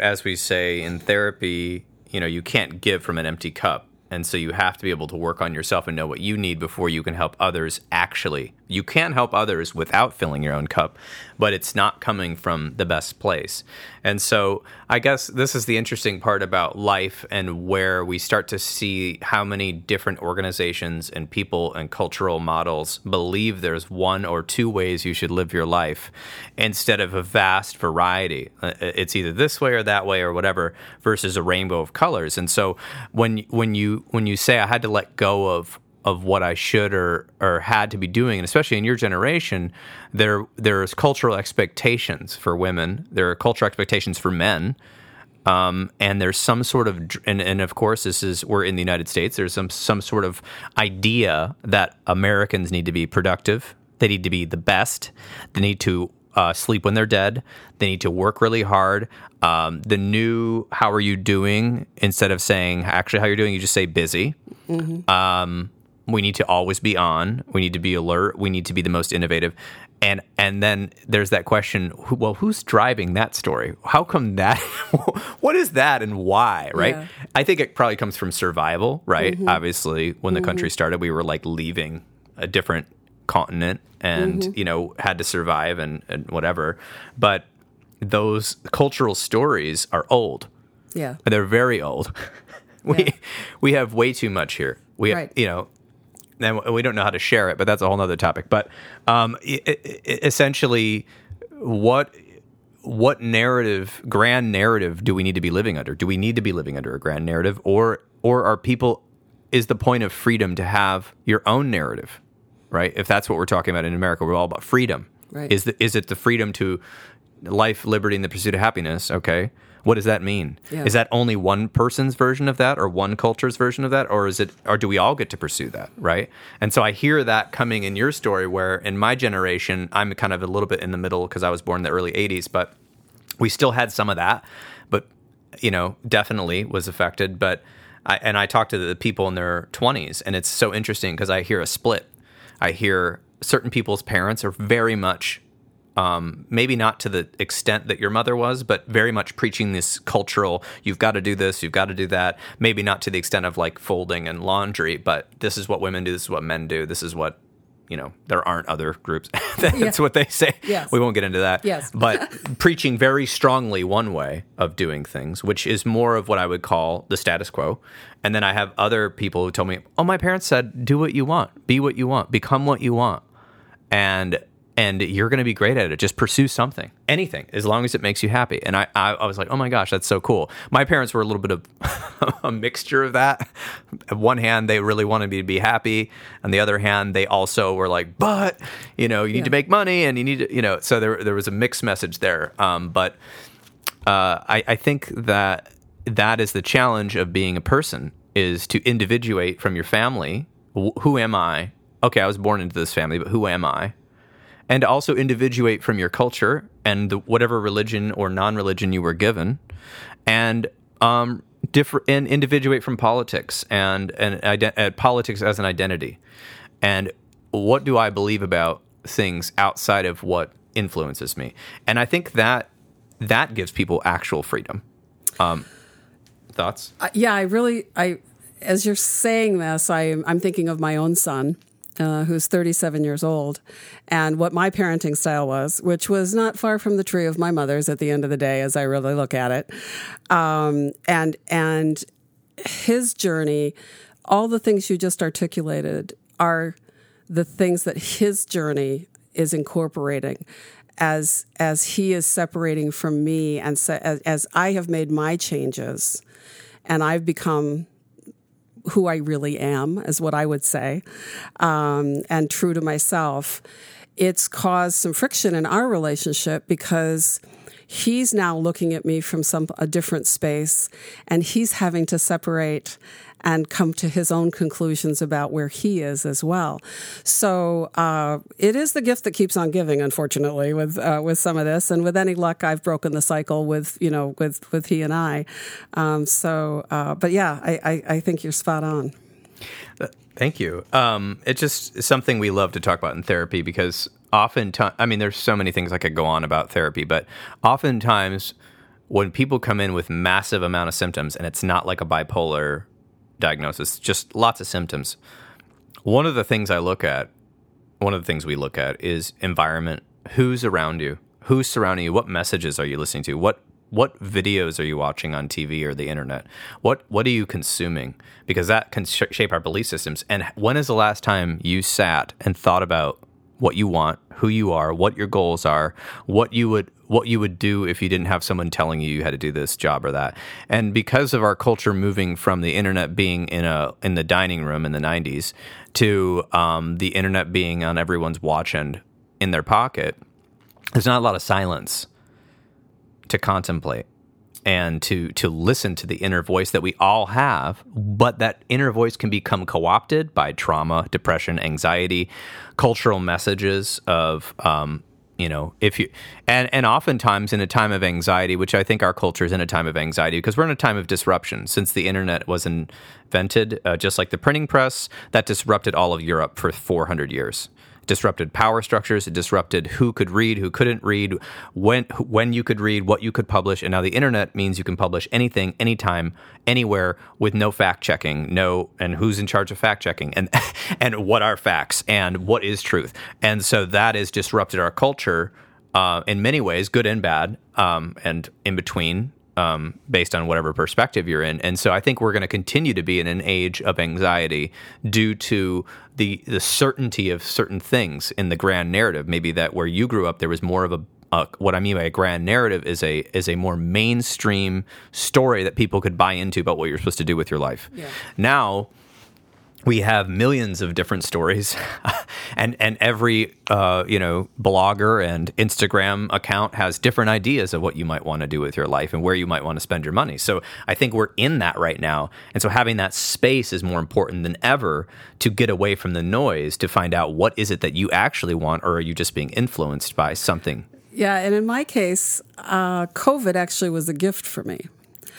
as we say in therapy, you know, you can't give from an empty cup. And so you have to be able to work on yourself and know what you need before you can help others actually. You can help others without filling your own cup, but it's not coming from the best place. And so I guess this is the interesting part about life and where we start to see how many different organizations and people and cultural models believe there's one or two ways you should live your life instead of a vast variety. Uh, It's either this way or that way or whatever versus a rainbow of colors. And so when when you when you say I had to let go of of what I should or or had to be doing, and especially in your generation, there there's cultural expectations for women. There are cultural expectations for men. Um, and there's some sort of, and, and of course, this is we're in the United States. There's some some sort of idea that Americans need to be productive. They need to be the best. They need to uh, sleep when they're dead. They need to work really hard. Um, the new "How are you doing?" instead of saying actually "How you're doing," you just say "busy." Um, we need to always be on. We need to be alert. We need to be the most innovative. And and then there's that question. Well, who's driving that story? How come that? what is that and why? Right. Yeah. I think it probably comes from survival. Right. Mm-hmm. Obviously, when the mm-hmm. country started, we were like leaving a different continent and mm-hmm. you know had to survive and, and whatever. But those cultural stories are old. Yeah. They're very old. we Yeah. we have way too much here. We Right. you know, and we don't know how to share it, but that's a whole other topic. But um, i i essentially, what what narrative, grand narrative, do we need to be living under? Do we need to be living under a grand narrative, or or are people? Is the point of freedom to have your own narrative, right? If that's what we're talking about in America, we're all about freedom. Right. Is the, is it the freedom to life, liberty, and the pursuit of happiness? Okay. What does that mean? Yeah. Is that only one person's version of that, or one culture's version of that, or is it, or do we all get to pursue that, right? And so I hear that coming in your story, where in my generation, I'm kind of a little bit in the middle because I was born in the early '80s, but we still had some of that, but you know, definitely was affected. But I, and I talked to the people in their 20s, and it's so interesting because I hear a split. I hear certain people's parents are very much, um, maybe not to the extent that your mother was, but very much preaching this cultural. You've got to do this. You've got to do that. Maybe not to the extent of like folding and laundry, but this is what women do. This is what men do. This is what you know. There aren't other groups. That's Yeah. what they say. Yes. We won't get into that. Yes. But preaching very strongly one way of doing things, which is more of what I would call the status quo. And then I have other people who told me, "Oh, my parents said, do what you want, be what you want, become what you want, and and you're going to be great at it. Just pursue something, anything, as long as it makes you happy." And I I, I was like, "Oh my gosh, that's so cool." My parents were a little bit of a mixture of that. On one hand, they really wanted me to be happy. On the other hand, they also were like, "But you know, you need Yeah. to make money, and you need to, you know." So there there was a mixed message there. Um, but uh, I, I think that that is the challenge of being a person is to individuate from your family. Wh- Who am I? Okay, I was born into this family, but who am I? And also individuate from your culture and the, whatever religion or non-religion you were given, and um, differ and individuate from politics and and ide- uh, politics as an identity. And what do I believe about things outside of what influences me? And I think that that gives people actual freedom. Um, thoughts? Uh, yeah, I really, I, as you're saying this, I, I'm thinking of my own son, uh, who's 37 years old, and what my parenting style was, which was not far from the tree of my mother's at the end of the day, as I really look at it. Um, and and his journey, all the things you just articulated are the things that his journey is incorporating as as he is separating from me and as, as I have made my changes and I've become who I really am, is what I would say, um, and true to myself, it's caused some friction in our relationship because he's now looking at me from some a different space and he's having to separate and come to his own conclusions about where he is as well. So uh, it is the gift that keeps on giving, unfortunately, with uh, with some of this. And with any luck, I've broken the cycle with you know with with he and I. Um, so, uh, but yeah, I, I, I think you're spot on. Thank you. Um, it's just something we love to talk about in therapy because oftentimes, I mean, there's so many things I could go on about therapy, but oftentimes when people come in with massive amount of symptoms and it's not like a bipolar diagnosis, just lots of symptoms. One of the things I look at, one of the things we look at is environment. Who's around you? Who's surrounding you? What messages are you listening to? What what videos are you watching on TV or the internet? What what are you consuming? Because that can sh- shape our belief systems. And when is the last time you sat and thought about what you want, who you are, what your goals are, what you would what you would do if you didn't have someone telling you you had to do this job or that. And because of our culture moving from the internet being in a in the dining room in the 90s to um, the internet being on everyone's watch and in their pocket, there's not a lot of silence to contemplate and to to listen to the inner voice that we all have but that inner voice can become co-opted by trauma depression anxiety cultural messages of um, you know if you and and oftentimes in a time of anxiety which i think our culture is in a time of anxiety because we're in a time of disruption. Since the internet was invented uh, just like the printing press that disrupted all of europe for 400 years disrupted power structures. It disrupted who could read, who couldn't read, when when you could read, what you could publish. And now the internet means you can publish anything, anytime, anywhere, with no fact checking, no, and who's in charge of fact checking, and and what are facts, and what is truth. And so that has disrupted our culture uh, in many ways, good and bad, um, and in between um, based on whatever perspective you're in. And so I think we're going to continue to be in an age of anxiety due to the the certainty of certain things in the grand narrative. Maybe that where you grew up, there was more of a uh, what I mean by a grand narrative is a is a more mainstream story that people could buy into about what you're supposed to do with your life. Yeah. Now we have millions of different stories. And and every uh, you know blogger and instagram account has different ideas of what you might want to do with your life and where you might want to spend your money. So i think we're in that right now. And so having that space is more important than ever to get away from the noise to find out what is it that you actually want or are you just being influenced by something. Yeah and in my case uh, covid actually was a gift for me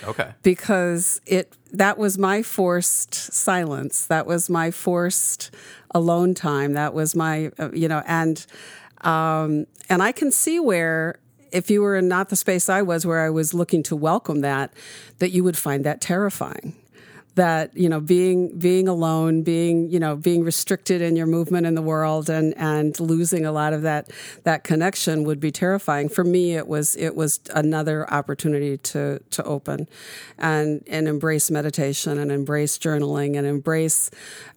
Okay. Because it that was my forced silence. That was my forced alone time. That was my uh, you know and um, and I can see where if you were in not the space I was where I was looking to welcome that that you would find that terrifying that you know being being alone being you know being restricted in your movement in the world and and losing a lot of that that connection would be terrifying. For me it was it was another opportunity to to open and and embrace meditation and embrace journaling and embrace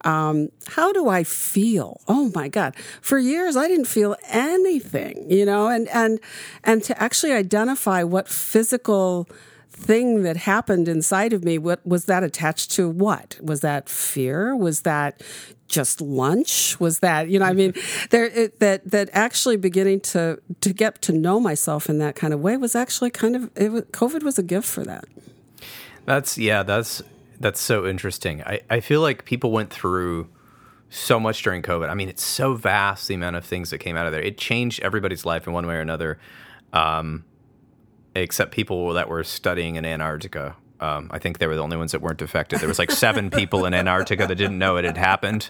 um, how do I feel? Oh my god. For years I didn't feel anything you know and and and to actually identify what physical thing that happened inside of me what was that attached to what? Was that fear? Was that just lunch? Was that you know i mean there it, that that actually beginning to to get to know myself in that kind of way was actually kind of it was, covid was a gift for that. That's yeah that's that's so interesting. I i feel like people went through so much during covid. I mean it's so vast the amount of things that came out of there. It changed everybody's life in one way or another. Um except people that were studying in Antarctica. Um, I think they were the only ones that weren't affected. There was like seven people in Antarctica that didn't know it had happened,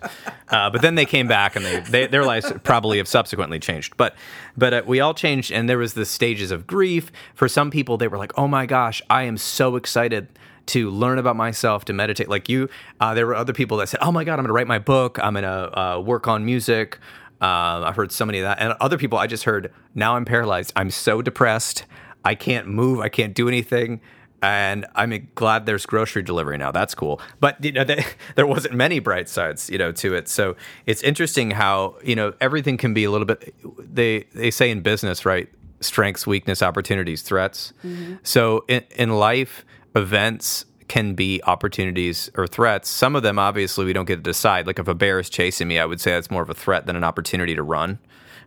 uh, but then they came back and they, they, their lives probably have subsequently changed. But but uh, we all changed, and there was the stages of grief. For some people, they were like, "Oh my gosh, I am so excited to learn about myself, to meditate. Like you, uh, there were other people that said, "Oh my God, I'm going to write my book. I'm going to uh, work on music." Uh, I've heard so many of that, and other people I just heard. Now I'm paralyzed. I'm so depressed. I can't move. I can't do anything. And I'm glad there's grocery delivery now. That's cool. But you know, they, there wasn't many bright sides, you know, to it. So it's interesting how you know everything can be a little bit. They they say in business, right? Strengths, weakness, opportunities, threats. Mm-hmm. So in, in life, events can be opportunities or threats. Some of them, obviously, we don't get to decide. Like if a bear is chasing me, I would say that's more of a threat than an opportunity to run.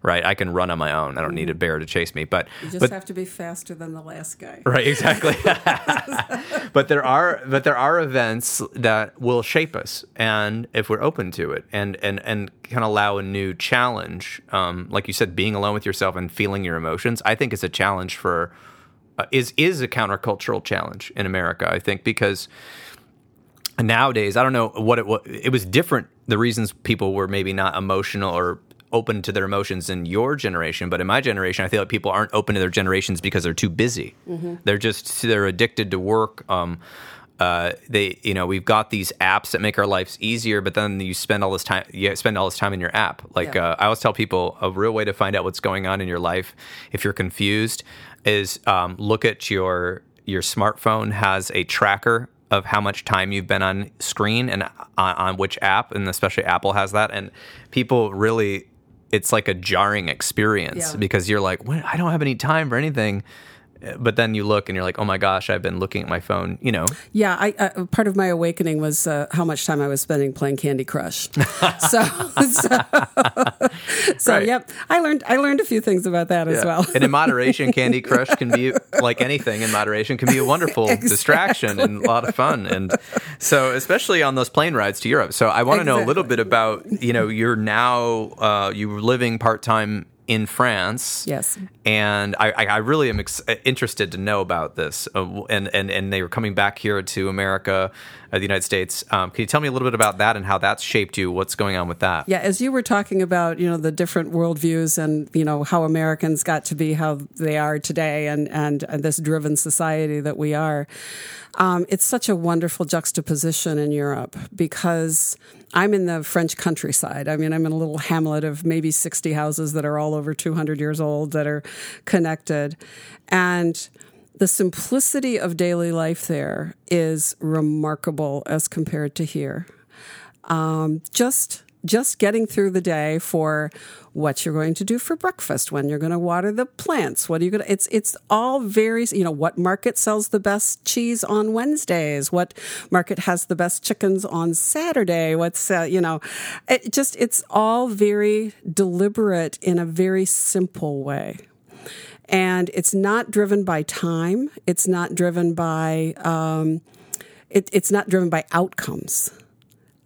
Right, I can run on my own. I don't need a bear to chase me. But you just but, have to be faster than the last guy. Right, exactly. but there are but there are events that will shape us, and if we're open to it, and and and can allow a new challenge. Um, like you said, being alone with yourself and feeling your emotions, I think is a challenge for uh, is is a countercultural challenge in America. I think because nowadays I don't know what it was. It was different. The reasons people were maybe not emotional or open to their emotions in your generation, but in my generation, I feel like people aren't open to their generations because they're too busy. Mm-hmm. They're just they're addicted to work. Um, uh, they you know we've got these apps that make our lives easier but then you spend all this time you spend all this time in your app like yeah. uh, i always tell people a real way to find out what's going on in your life if you're confused is um, look at your your smartphone has a tracker of how much time you've been on screen and on, on which app and especially apple has that and people really it's like a jarring experience yeah. because you're like i don't have any time for anything but then you look and you're like, oh my gosh, I've been looking at my phone. You know. Yeah, I, uh, part of my awakening was uh, how much time I was spending playing Candy Crush. so, so, so right. yep, I learned I learned a few things about that yeah. as well. and in moderation, Candy Crush can be like anything in moderation can be a wonderful exactly. distraction and a lot of fun. And so, especially on those plane rides to Europe. So, I want to exactly. know a little bit about you know you're now uh, you're living part time in France. Yes. And I, I really am ex- interested to know about this. Uh, and, and, and they were coming back here to America, uh, the United States. Um, can you tell me a little bit about that and how that's shaped you? What's going on with that? Yeah, as you were talking about, you know, the different worldviews and, you know, how Americans got to be how they are today and, and, and this driven society that we are. Um, it's such a wonderful juxtaposition in Europe because I'm in the French countryside. I mean, I'm in a little hamlet of maybe 60 houses that are all over 200 years old that are connected. And the simplicity of daily life there is remarkable as compared to here. Um, just just getting through the day for what you're going to do for breakfast, when you're going to water the plants, what are you going to, it's, it's all very, you know, what market sells the best cheese on Wednesdays, what market has the best chickens on Saturday, what's, uh, you know, it just, it's all very deliberate in a very simple way. And it's not driven by time. It's not driven by, um, it, it's not driven by outcomes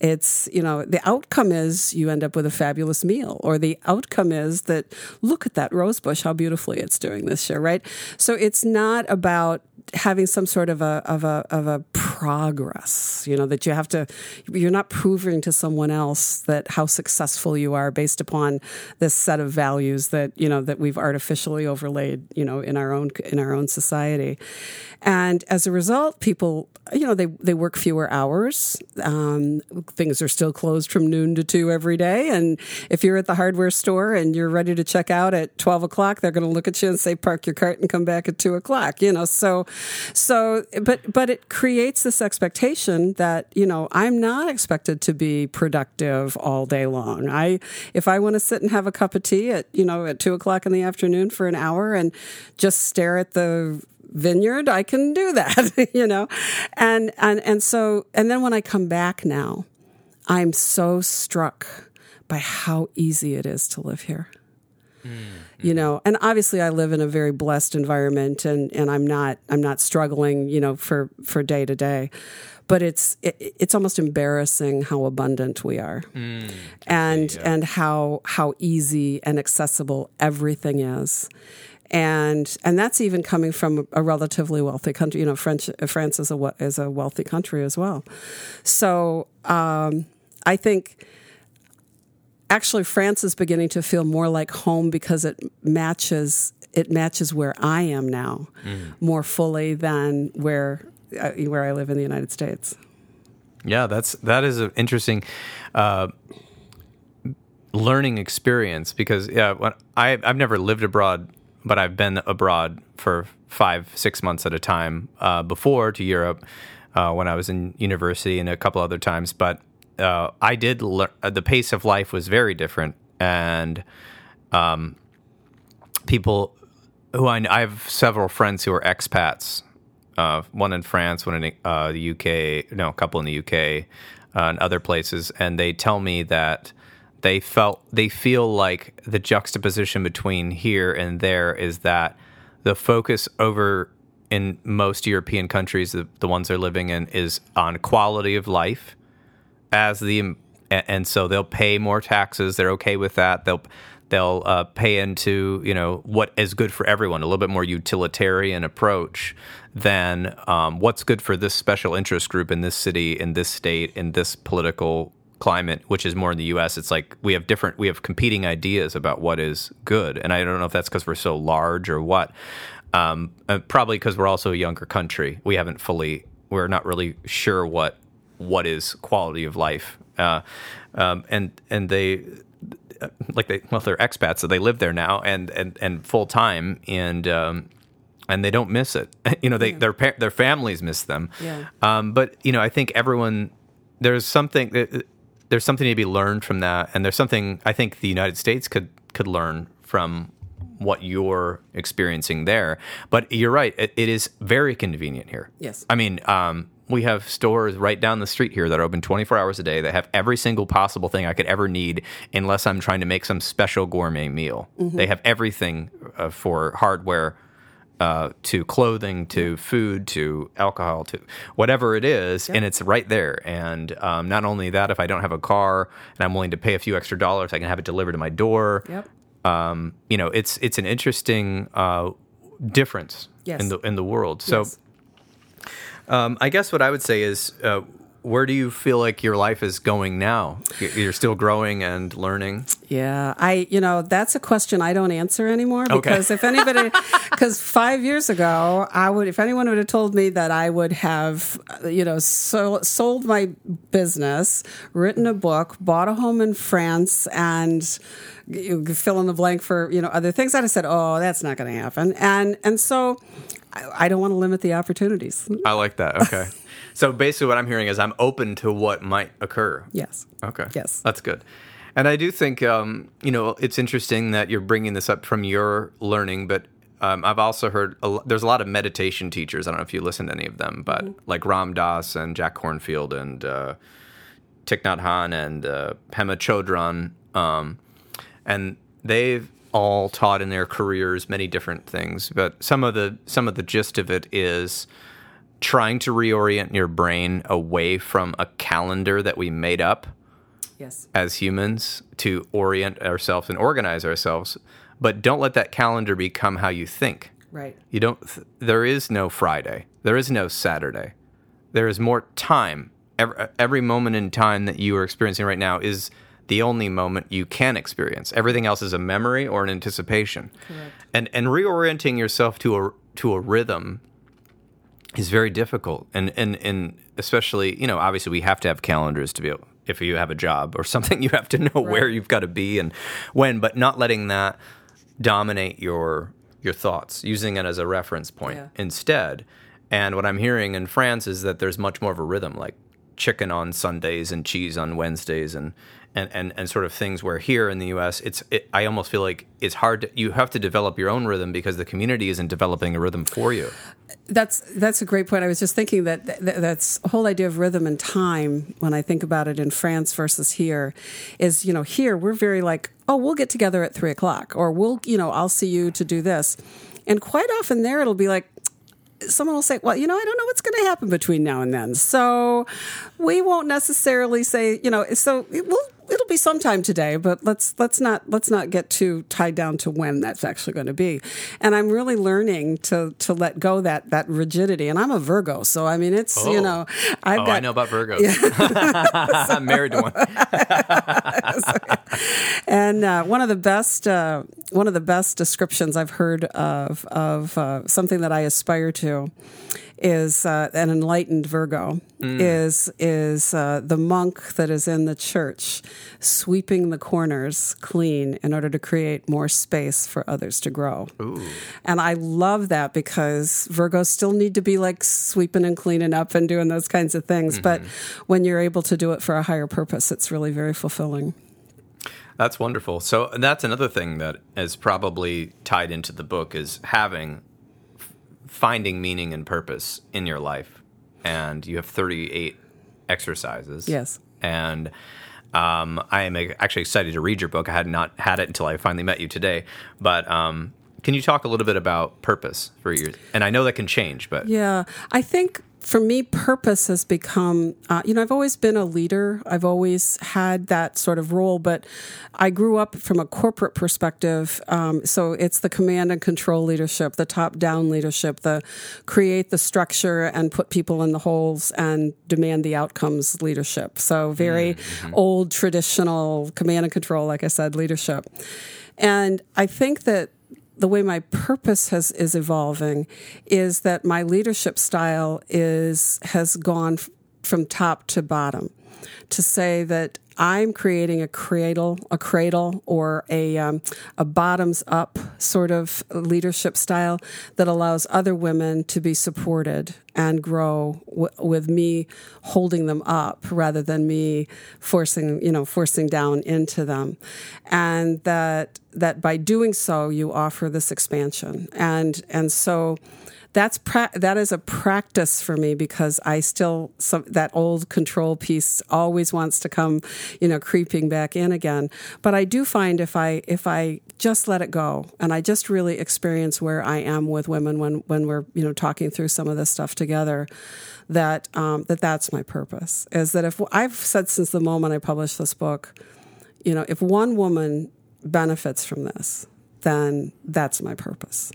it's, you know, the outcome is you end up with a fabulous meal, or the outcome is that look at that rose bush, how beautifully it's doing this year, right? So it's not about having some sort of a of a of a progress you know that you have to you're not proving to someone else that how successful you are based upon this set of values that you know that we've artificially overlaid you know in our own in our own society and as a result people you know they they work fewer hours um, things are still closed from noon to two every day. And if you're at the hardware store and you're ready to check out at 12 o'clock they're going to look at you and say park your cart and come back at two o'clock you know? So so, but but it creates this expectation that you know I'm not expected to be productive all day long. I if I want to sit and have a cup of tea at you know at two o'clock in the afternoon for an hour and just stare at the vineyard, I can do that, you know, and and and so and then when I come back now, I'm so struck by how easy it is to live here. Mm you know and obviously i live in a very blessed environment and and i'm not i'm not struggling you know for for day to day but it's it, it's almost embarrassing how abundant we are mm, and see, yeah. and how how easy and accessible everything is and and that's even coming from a relatively wealthy country. You know, French France is a is a wealthy country as well. So um, I think actually France is beginning to feel more like home because it matches it matches where I am now mm. more fully than where uh, where I live in the United States. Yeah, that's that is an interesting uh, learning experience because yeah, when I I've never lived abroad, but I've been abroad for five six months at a time uh, before to Europe uh, when I was in university and a couple other times. But uh, I did learn the pace of life was very different, and um, people who I, I have several friends who are expats. Uh, one in France, one in uh, the UK, no, a couple in the UK, uh, and other places, and they tell me that they felt they feel like the juxtaposition between here and there is that the focus over in most European countries, the, the ones they're living in, is on quality of life, as the and so they'll pay more taxes. They're okay with that. They'll they'll uh, pay into you know what is good for everyone a little bit more utilitarian approach than um, what's good for this special interest group in this city in this state in this political climate which is more in the us it's like we have different we have competing ideas about what is good. And i don't know if that's because we're so large or what. Um, uh, probably because we're also a younger country. We haven't fully we're not really sure what what is quality of life. Uh, um, and and they like they well they're expats so they live there now and and and full time and um, and they don't miss it. You know they yeah. their their families miss them. Yeah. um, but you know I think everyone there's something uh, there's something to be learned from that and there's something I think the United States could could learn from what you're experiencing there but you're right it, it is very convenient here yes I mean um, we have stores right down the street here that are open 24 hours a day that have every single possible thing I could ever need, unless I'm trying to make some special gourmet meal. Mm-hmm. They have everything uh, for hardware. Uh, to clothing, to food, to alcohol, to whatever it is, yep. and it's right there. And um, not only that, if I don't have a car and I'm willing to pay a few extra dollars, I can have it delivered to my door. Yep. Um, you know, it's it's an interesting uh, difference yes. in the in the world. So. Yes um, I guess what I would say is, uh, where do you feel like your life is going now? You're still growing and learning. Yeah, I you know that's a question I don't answer anymore because okay. if anybody, because five years ago I would if anyone would have told me that I would have uh, you know so, sold my business, written a book, bought a home in France, and fill in the blank for you know other things, I'd have said, oh, that's not going to happen, and and so I, I don't want to limit the opportunities. I like that. Okay. So basically, what I'm hearing is I'm open to what might occur. Yes. Okay. Yes. That's good. And I do think, um, you know, it's interesting that you're bringing this up from your learning, but um, I've also heard a, there's a lot of meditation teachers. I don't know if you listen to any of them, but mm-hmm. like Ram Dass and Jack Kornfield and uh, Thich Nhat Hanh and uh, Pema Chodron. Um, and they've all taught in their careers many different things, but some of the some of the gist of it is trying to reorient your brain away from a calendar that we made up yes. as humans to orient ourselves and organize ourselves, but don't let that calendar become how you think. Right. You don't there is no Friday. There is no Saturday. There is more time. Every, every moment in time that you are experiencing right now is the only moment you can experience. Everything else is a memory or an anticipation. Correct. And and reorienting yourself to a to a rhythm is very difficult. And and and especially, you know, obviously we have to have calendars to be able if you have a job or something, you have to know right. where you've got to be and when, but not letting that dominate your your thoughts, using it as a reference point yeah. instead. And what I'm hearing in France is that there's much more of a rhythm, like chicken on Sundays and cheese on Wednesdays and and, and, and sort of things where here in the U.S. it's it, I almost feel like it's hard to, you have to develop your own rhythm because the community isn't developing a rhythm for you. That's that's a great point. I was just thinking that th- that's whole idea of rhythm and time when I think about it in France versus here is you know here we're very like oh we'll get together at three o'clock or we'll you know I'll see you to do this, and quite often there it'll be like someone will say, well, you know, I don't know what's going to happen between now and then. So we won't necessarily say, you know, so we'll it'll be sometime today, but let's let's not let's not get too tied down to when that's actually going to be. And I'm really learning to to let go that that rigidity. And I'm a Virgo, so I mean it's oh. you know I've oh, got I know about Virgos. Yeah. I'm married to one. and uh, one of the best uh, one of the best descriptions I've heard of of uh, something that I aspire to is uh, an enlightened Virgo mm. is is uh, the monk that is in the church sweeping the corners clean in order to create more space for others to grow. Ooh. And I love that because Virgos still need to be like sweeping and cleaning up and doing those kinds of things, mm-hmm. but when you're able to do it for a higher purpose, it's really very fulfilling. That's wonderful. So that's another thing that is probably tied into the book is having finding meaning and purpose in your life. And you have 38 exercises. Yes. And um, I am actually excited to read your book. I had not had it until I finally met you today. But um, can you talk a little bit about purpose for you? And I know that can change, but yeah, I think for me, purpose has become, uh, you know, I've always been a leader. I've always had that sort of role, but I grew up from a corporate perspective. Um, so it's the command and control leadership, the top down leadership, the create the structure and put people in the holes and demand the outcomes leadership. So very mm-hmm. old traditional command and control, like I said, leadership. And I think that the way my purpose has is evolving is that my leadership style is has gone f- from top to bottom to say that I'm creating a cradle, a cradle, or a um, a bottoms up sort of leadership style that allows other women to be supported and grow w- with me holding them up rather than me forcing you know forcing down into them, and that that by doing so you offer this expansion. And and so that's pra- that is a practice for me because I still some, that old control piece always wants to come, you know, creeping back in again. But I do find if I if I just let it go and I just really experience where I am with women when when we're you know talking through some of this stuff together, that um, that that's my purpose is that if I've said since the moment I published this book, you know, if one woman benefits from this, then that's my purpose.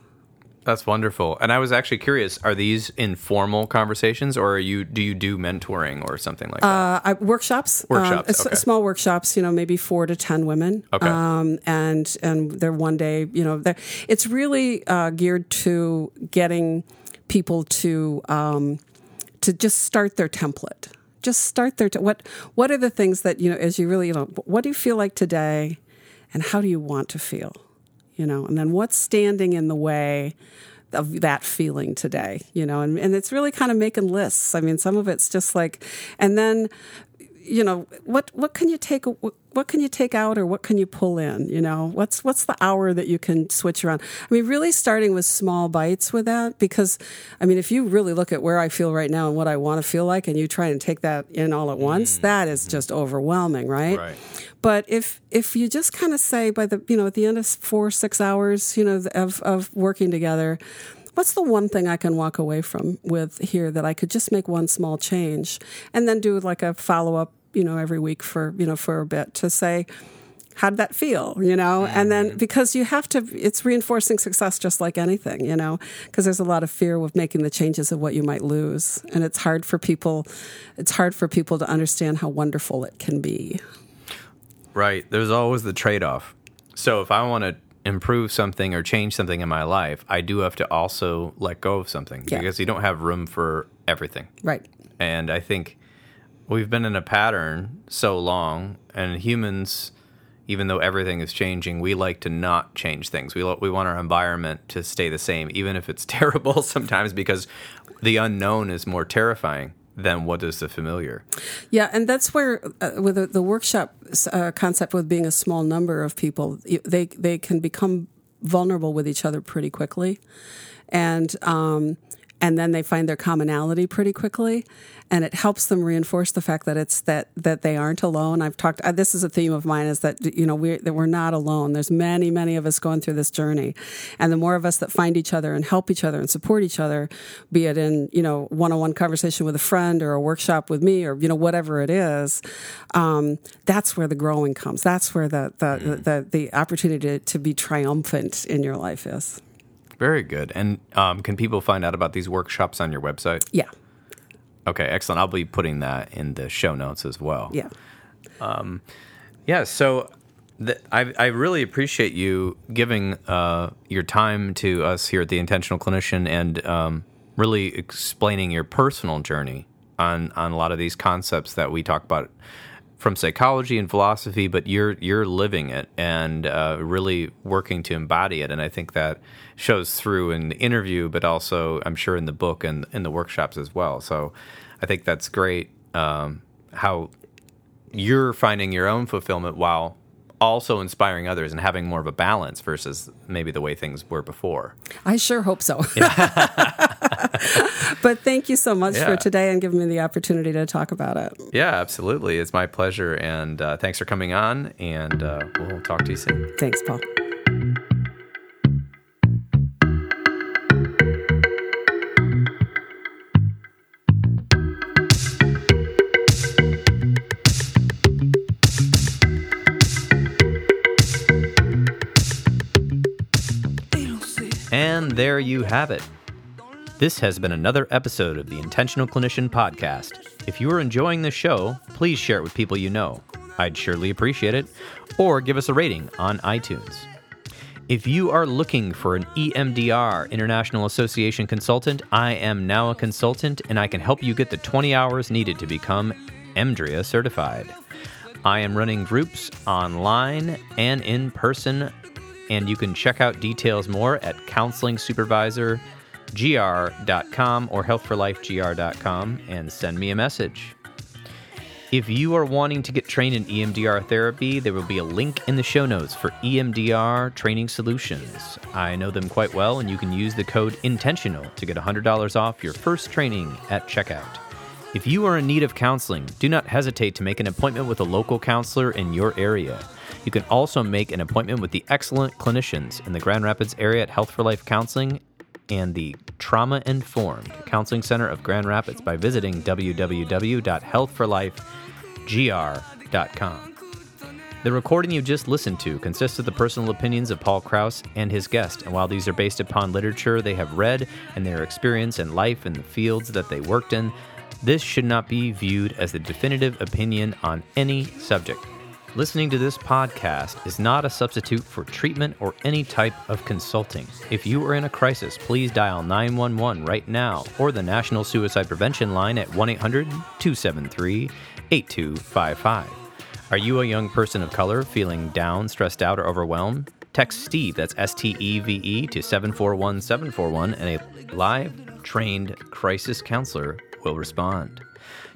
That's wonderful. And I was actually curious: are these informal conversations, or are you do you do mentoring or something like that? Uh, I, workshops, workshops, um, okay. small workshops. You know, maybe four to ten women. Okay. Um, and and they're one day. You know, it's really uh, geared to getting people to um, to just start their template. Just start their t- what what are the things that you know as you really you know what do you feel like today, and how do you want to feel you know, and then what's standing in the way of that feeling today, you know, and, and it's really kind of making lists. I mean, some of it's just like, and then, you know, what, what can you take, what can you take out or what can you pull in? You know, what's, what's the hour that you can switch around? I mean, really starting with small bites with that, because I mean, if you really look at where I feel right now and what I want to feel like, and you try and take that in all at once, mm-hmm. that is just overwhelming, right? Right. But if if you just kind of say by the you know at the end of four six hours you know of of working together, what's the one thing I can walk away from with here that I could just make one small change and then do like a follow up you know every week for you know for a bit to say how did that feel you know and then mm-hmm. because you have to it's reinforcing success just like anything you know because there's a lot of fear with making the changes of what you might lose and it's hard for people it's hard for people to understand how wonderful it can be Right. There's always the trade off. So if I want to improve something or change something in my life, I do have to also let go of something yeah. because you don't have room for everything. Right. And I think we've been in a pattern so long, and humans, even though everything is changing, we like to not change things. We, we want our environment to stay the same, even if it's terrible sometimes because the unknown is more terrifying than what is the familiar. Yeah, and that's where uh, with the, the workshop uh, concept with being a small number of people, they they can become vulnerable with each other pretty quickly, and um, and then they find their commonality pretty quickly. And it helps them reinforce the fact that it's that that they aren't alone. I've talked uh, this is a theme of mine is that you know we that we're not alone. There's many many of us going through this journey. And the more of us that find each other and help each other and support each other be it in you know one-on-one conversation with a friend or a workshop with me or you know whatever it is um, that's where the growing comes. That's where the the, mm. the, the, the opportunity to be triumphant in your life is very good. And um, can people find out about these workshops on your website? Yeah. Okay, excellent. I'll be putting that in the show notes as well. Yeah. Um, yeah. So I, I really appreciate you giving uh, your time to us here at the Intentional Clinician and um, really explaining your personal journey on on a lot of these concepts that we talk about from psychology and philosophy, but you're you're living it and uh, really working to embody it, and I think that shows through in the interview, but also I'm sure in the book and in the workshops as well. So I think that's great um, how you're finding your own fulfillment while also inspiring others and having more of a balance versus maybe the way things were before. I sure hope so. but thank you so much yeah. for today and giving me the opportunity to talk about it. Yeah, absolutely. It's my pleasure. And uh, thanks for coming on. And uh, we'll talk to you soon. Thanks, Paul. There you have it. This has been another episode of the Intentional Clinician Podcast. If you are enjoying the show, please share it with people you know. I'd surely appreciate it. Or give us a rating on iTunes. If you are looking for an EMDR International Association consultant, I am now a consultant and I can help you get the 20 hours needed to become EMDRIA certified. I am running groups online and in person and you can check out details more at counselingsupervisorgr.com or healthforlifegr.com and send me a message. If you are wanting to get trained in EMDR therapy, there will be a link in the show notes for EMDR training solutions. I know them quite well, and you can use the code INTENTIONAL to get $100 off your first training at checkout. If you are in need of counseling, do not hesitate to make an appointment with a local counselor in your area. You can also make an appointment with the excellent clinicians in the Grand Rapids area at Health for Life Counseling and the Trauma Informed Counseling Center of Grand Rapids by visiting www.healthforlifegr.com. The recording you just listened to consists of the personal opinions of Paul Krauss and his guest, and while these are based upon literature they have read and their experience in life in the fields that they worked in, this should not be viewed as the definitive opinion on any subject. Listening to this podcast is not a substitute for treatment or any type of consulting. If you are in a crisis, please dial 911 right now or the National Suicide Prevention Line at 1 800 273 8255. Are you a young person of color feeling down, stressed out, or overwhelmed? Text Steve, that's S T E V E, to 741 741, and a live trained crisis counselor will respond.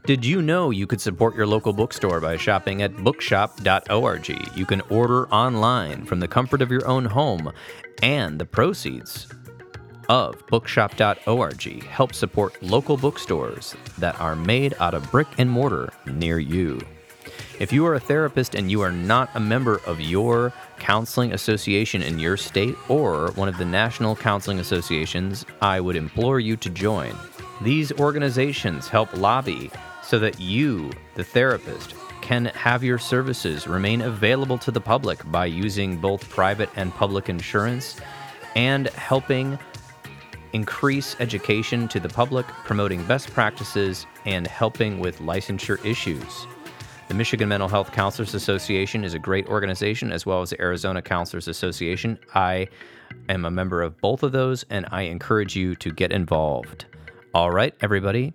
Did you know you could support your local bookstore by shopping at bookshop.org? You can order online from the comfort of your own home, and the proceeds of bookshop.org help support local bookstores that are made out of brick and mortar near you. If you are a therapist and you are not a member of your counseling association in your state or one of the national counseling associations, I would implore you to join. These organizations help lobby so that you, the therapist, can have your services remain available to the public by using both private and public insurance and helping increase education to the public, promoting best practices, and helping with licensure issues. The Michigan Mental Health Counselors Association is a great organization, as well as the Arizona Counselors Association. I am a member of both of those, and I encourage you to get involved. All right, everybody,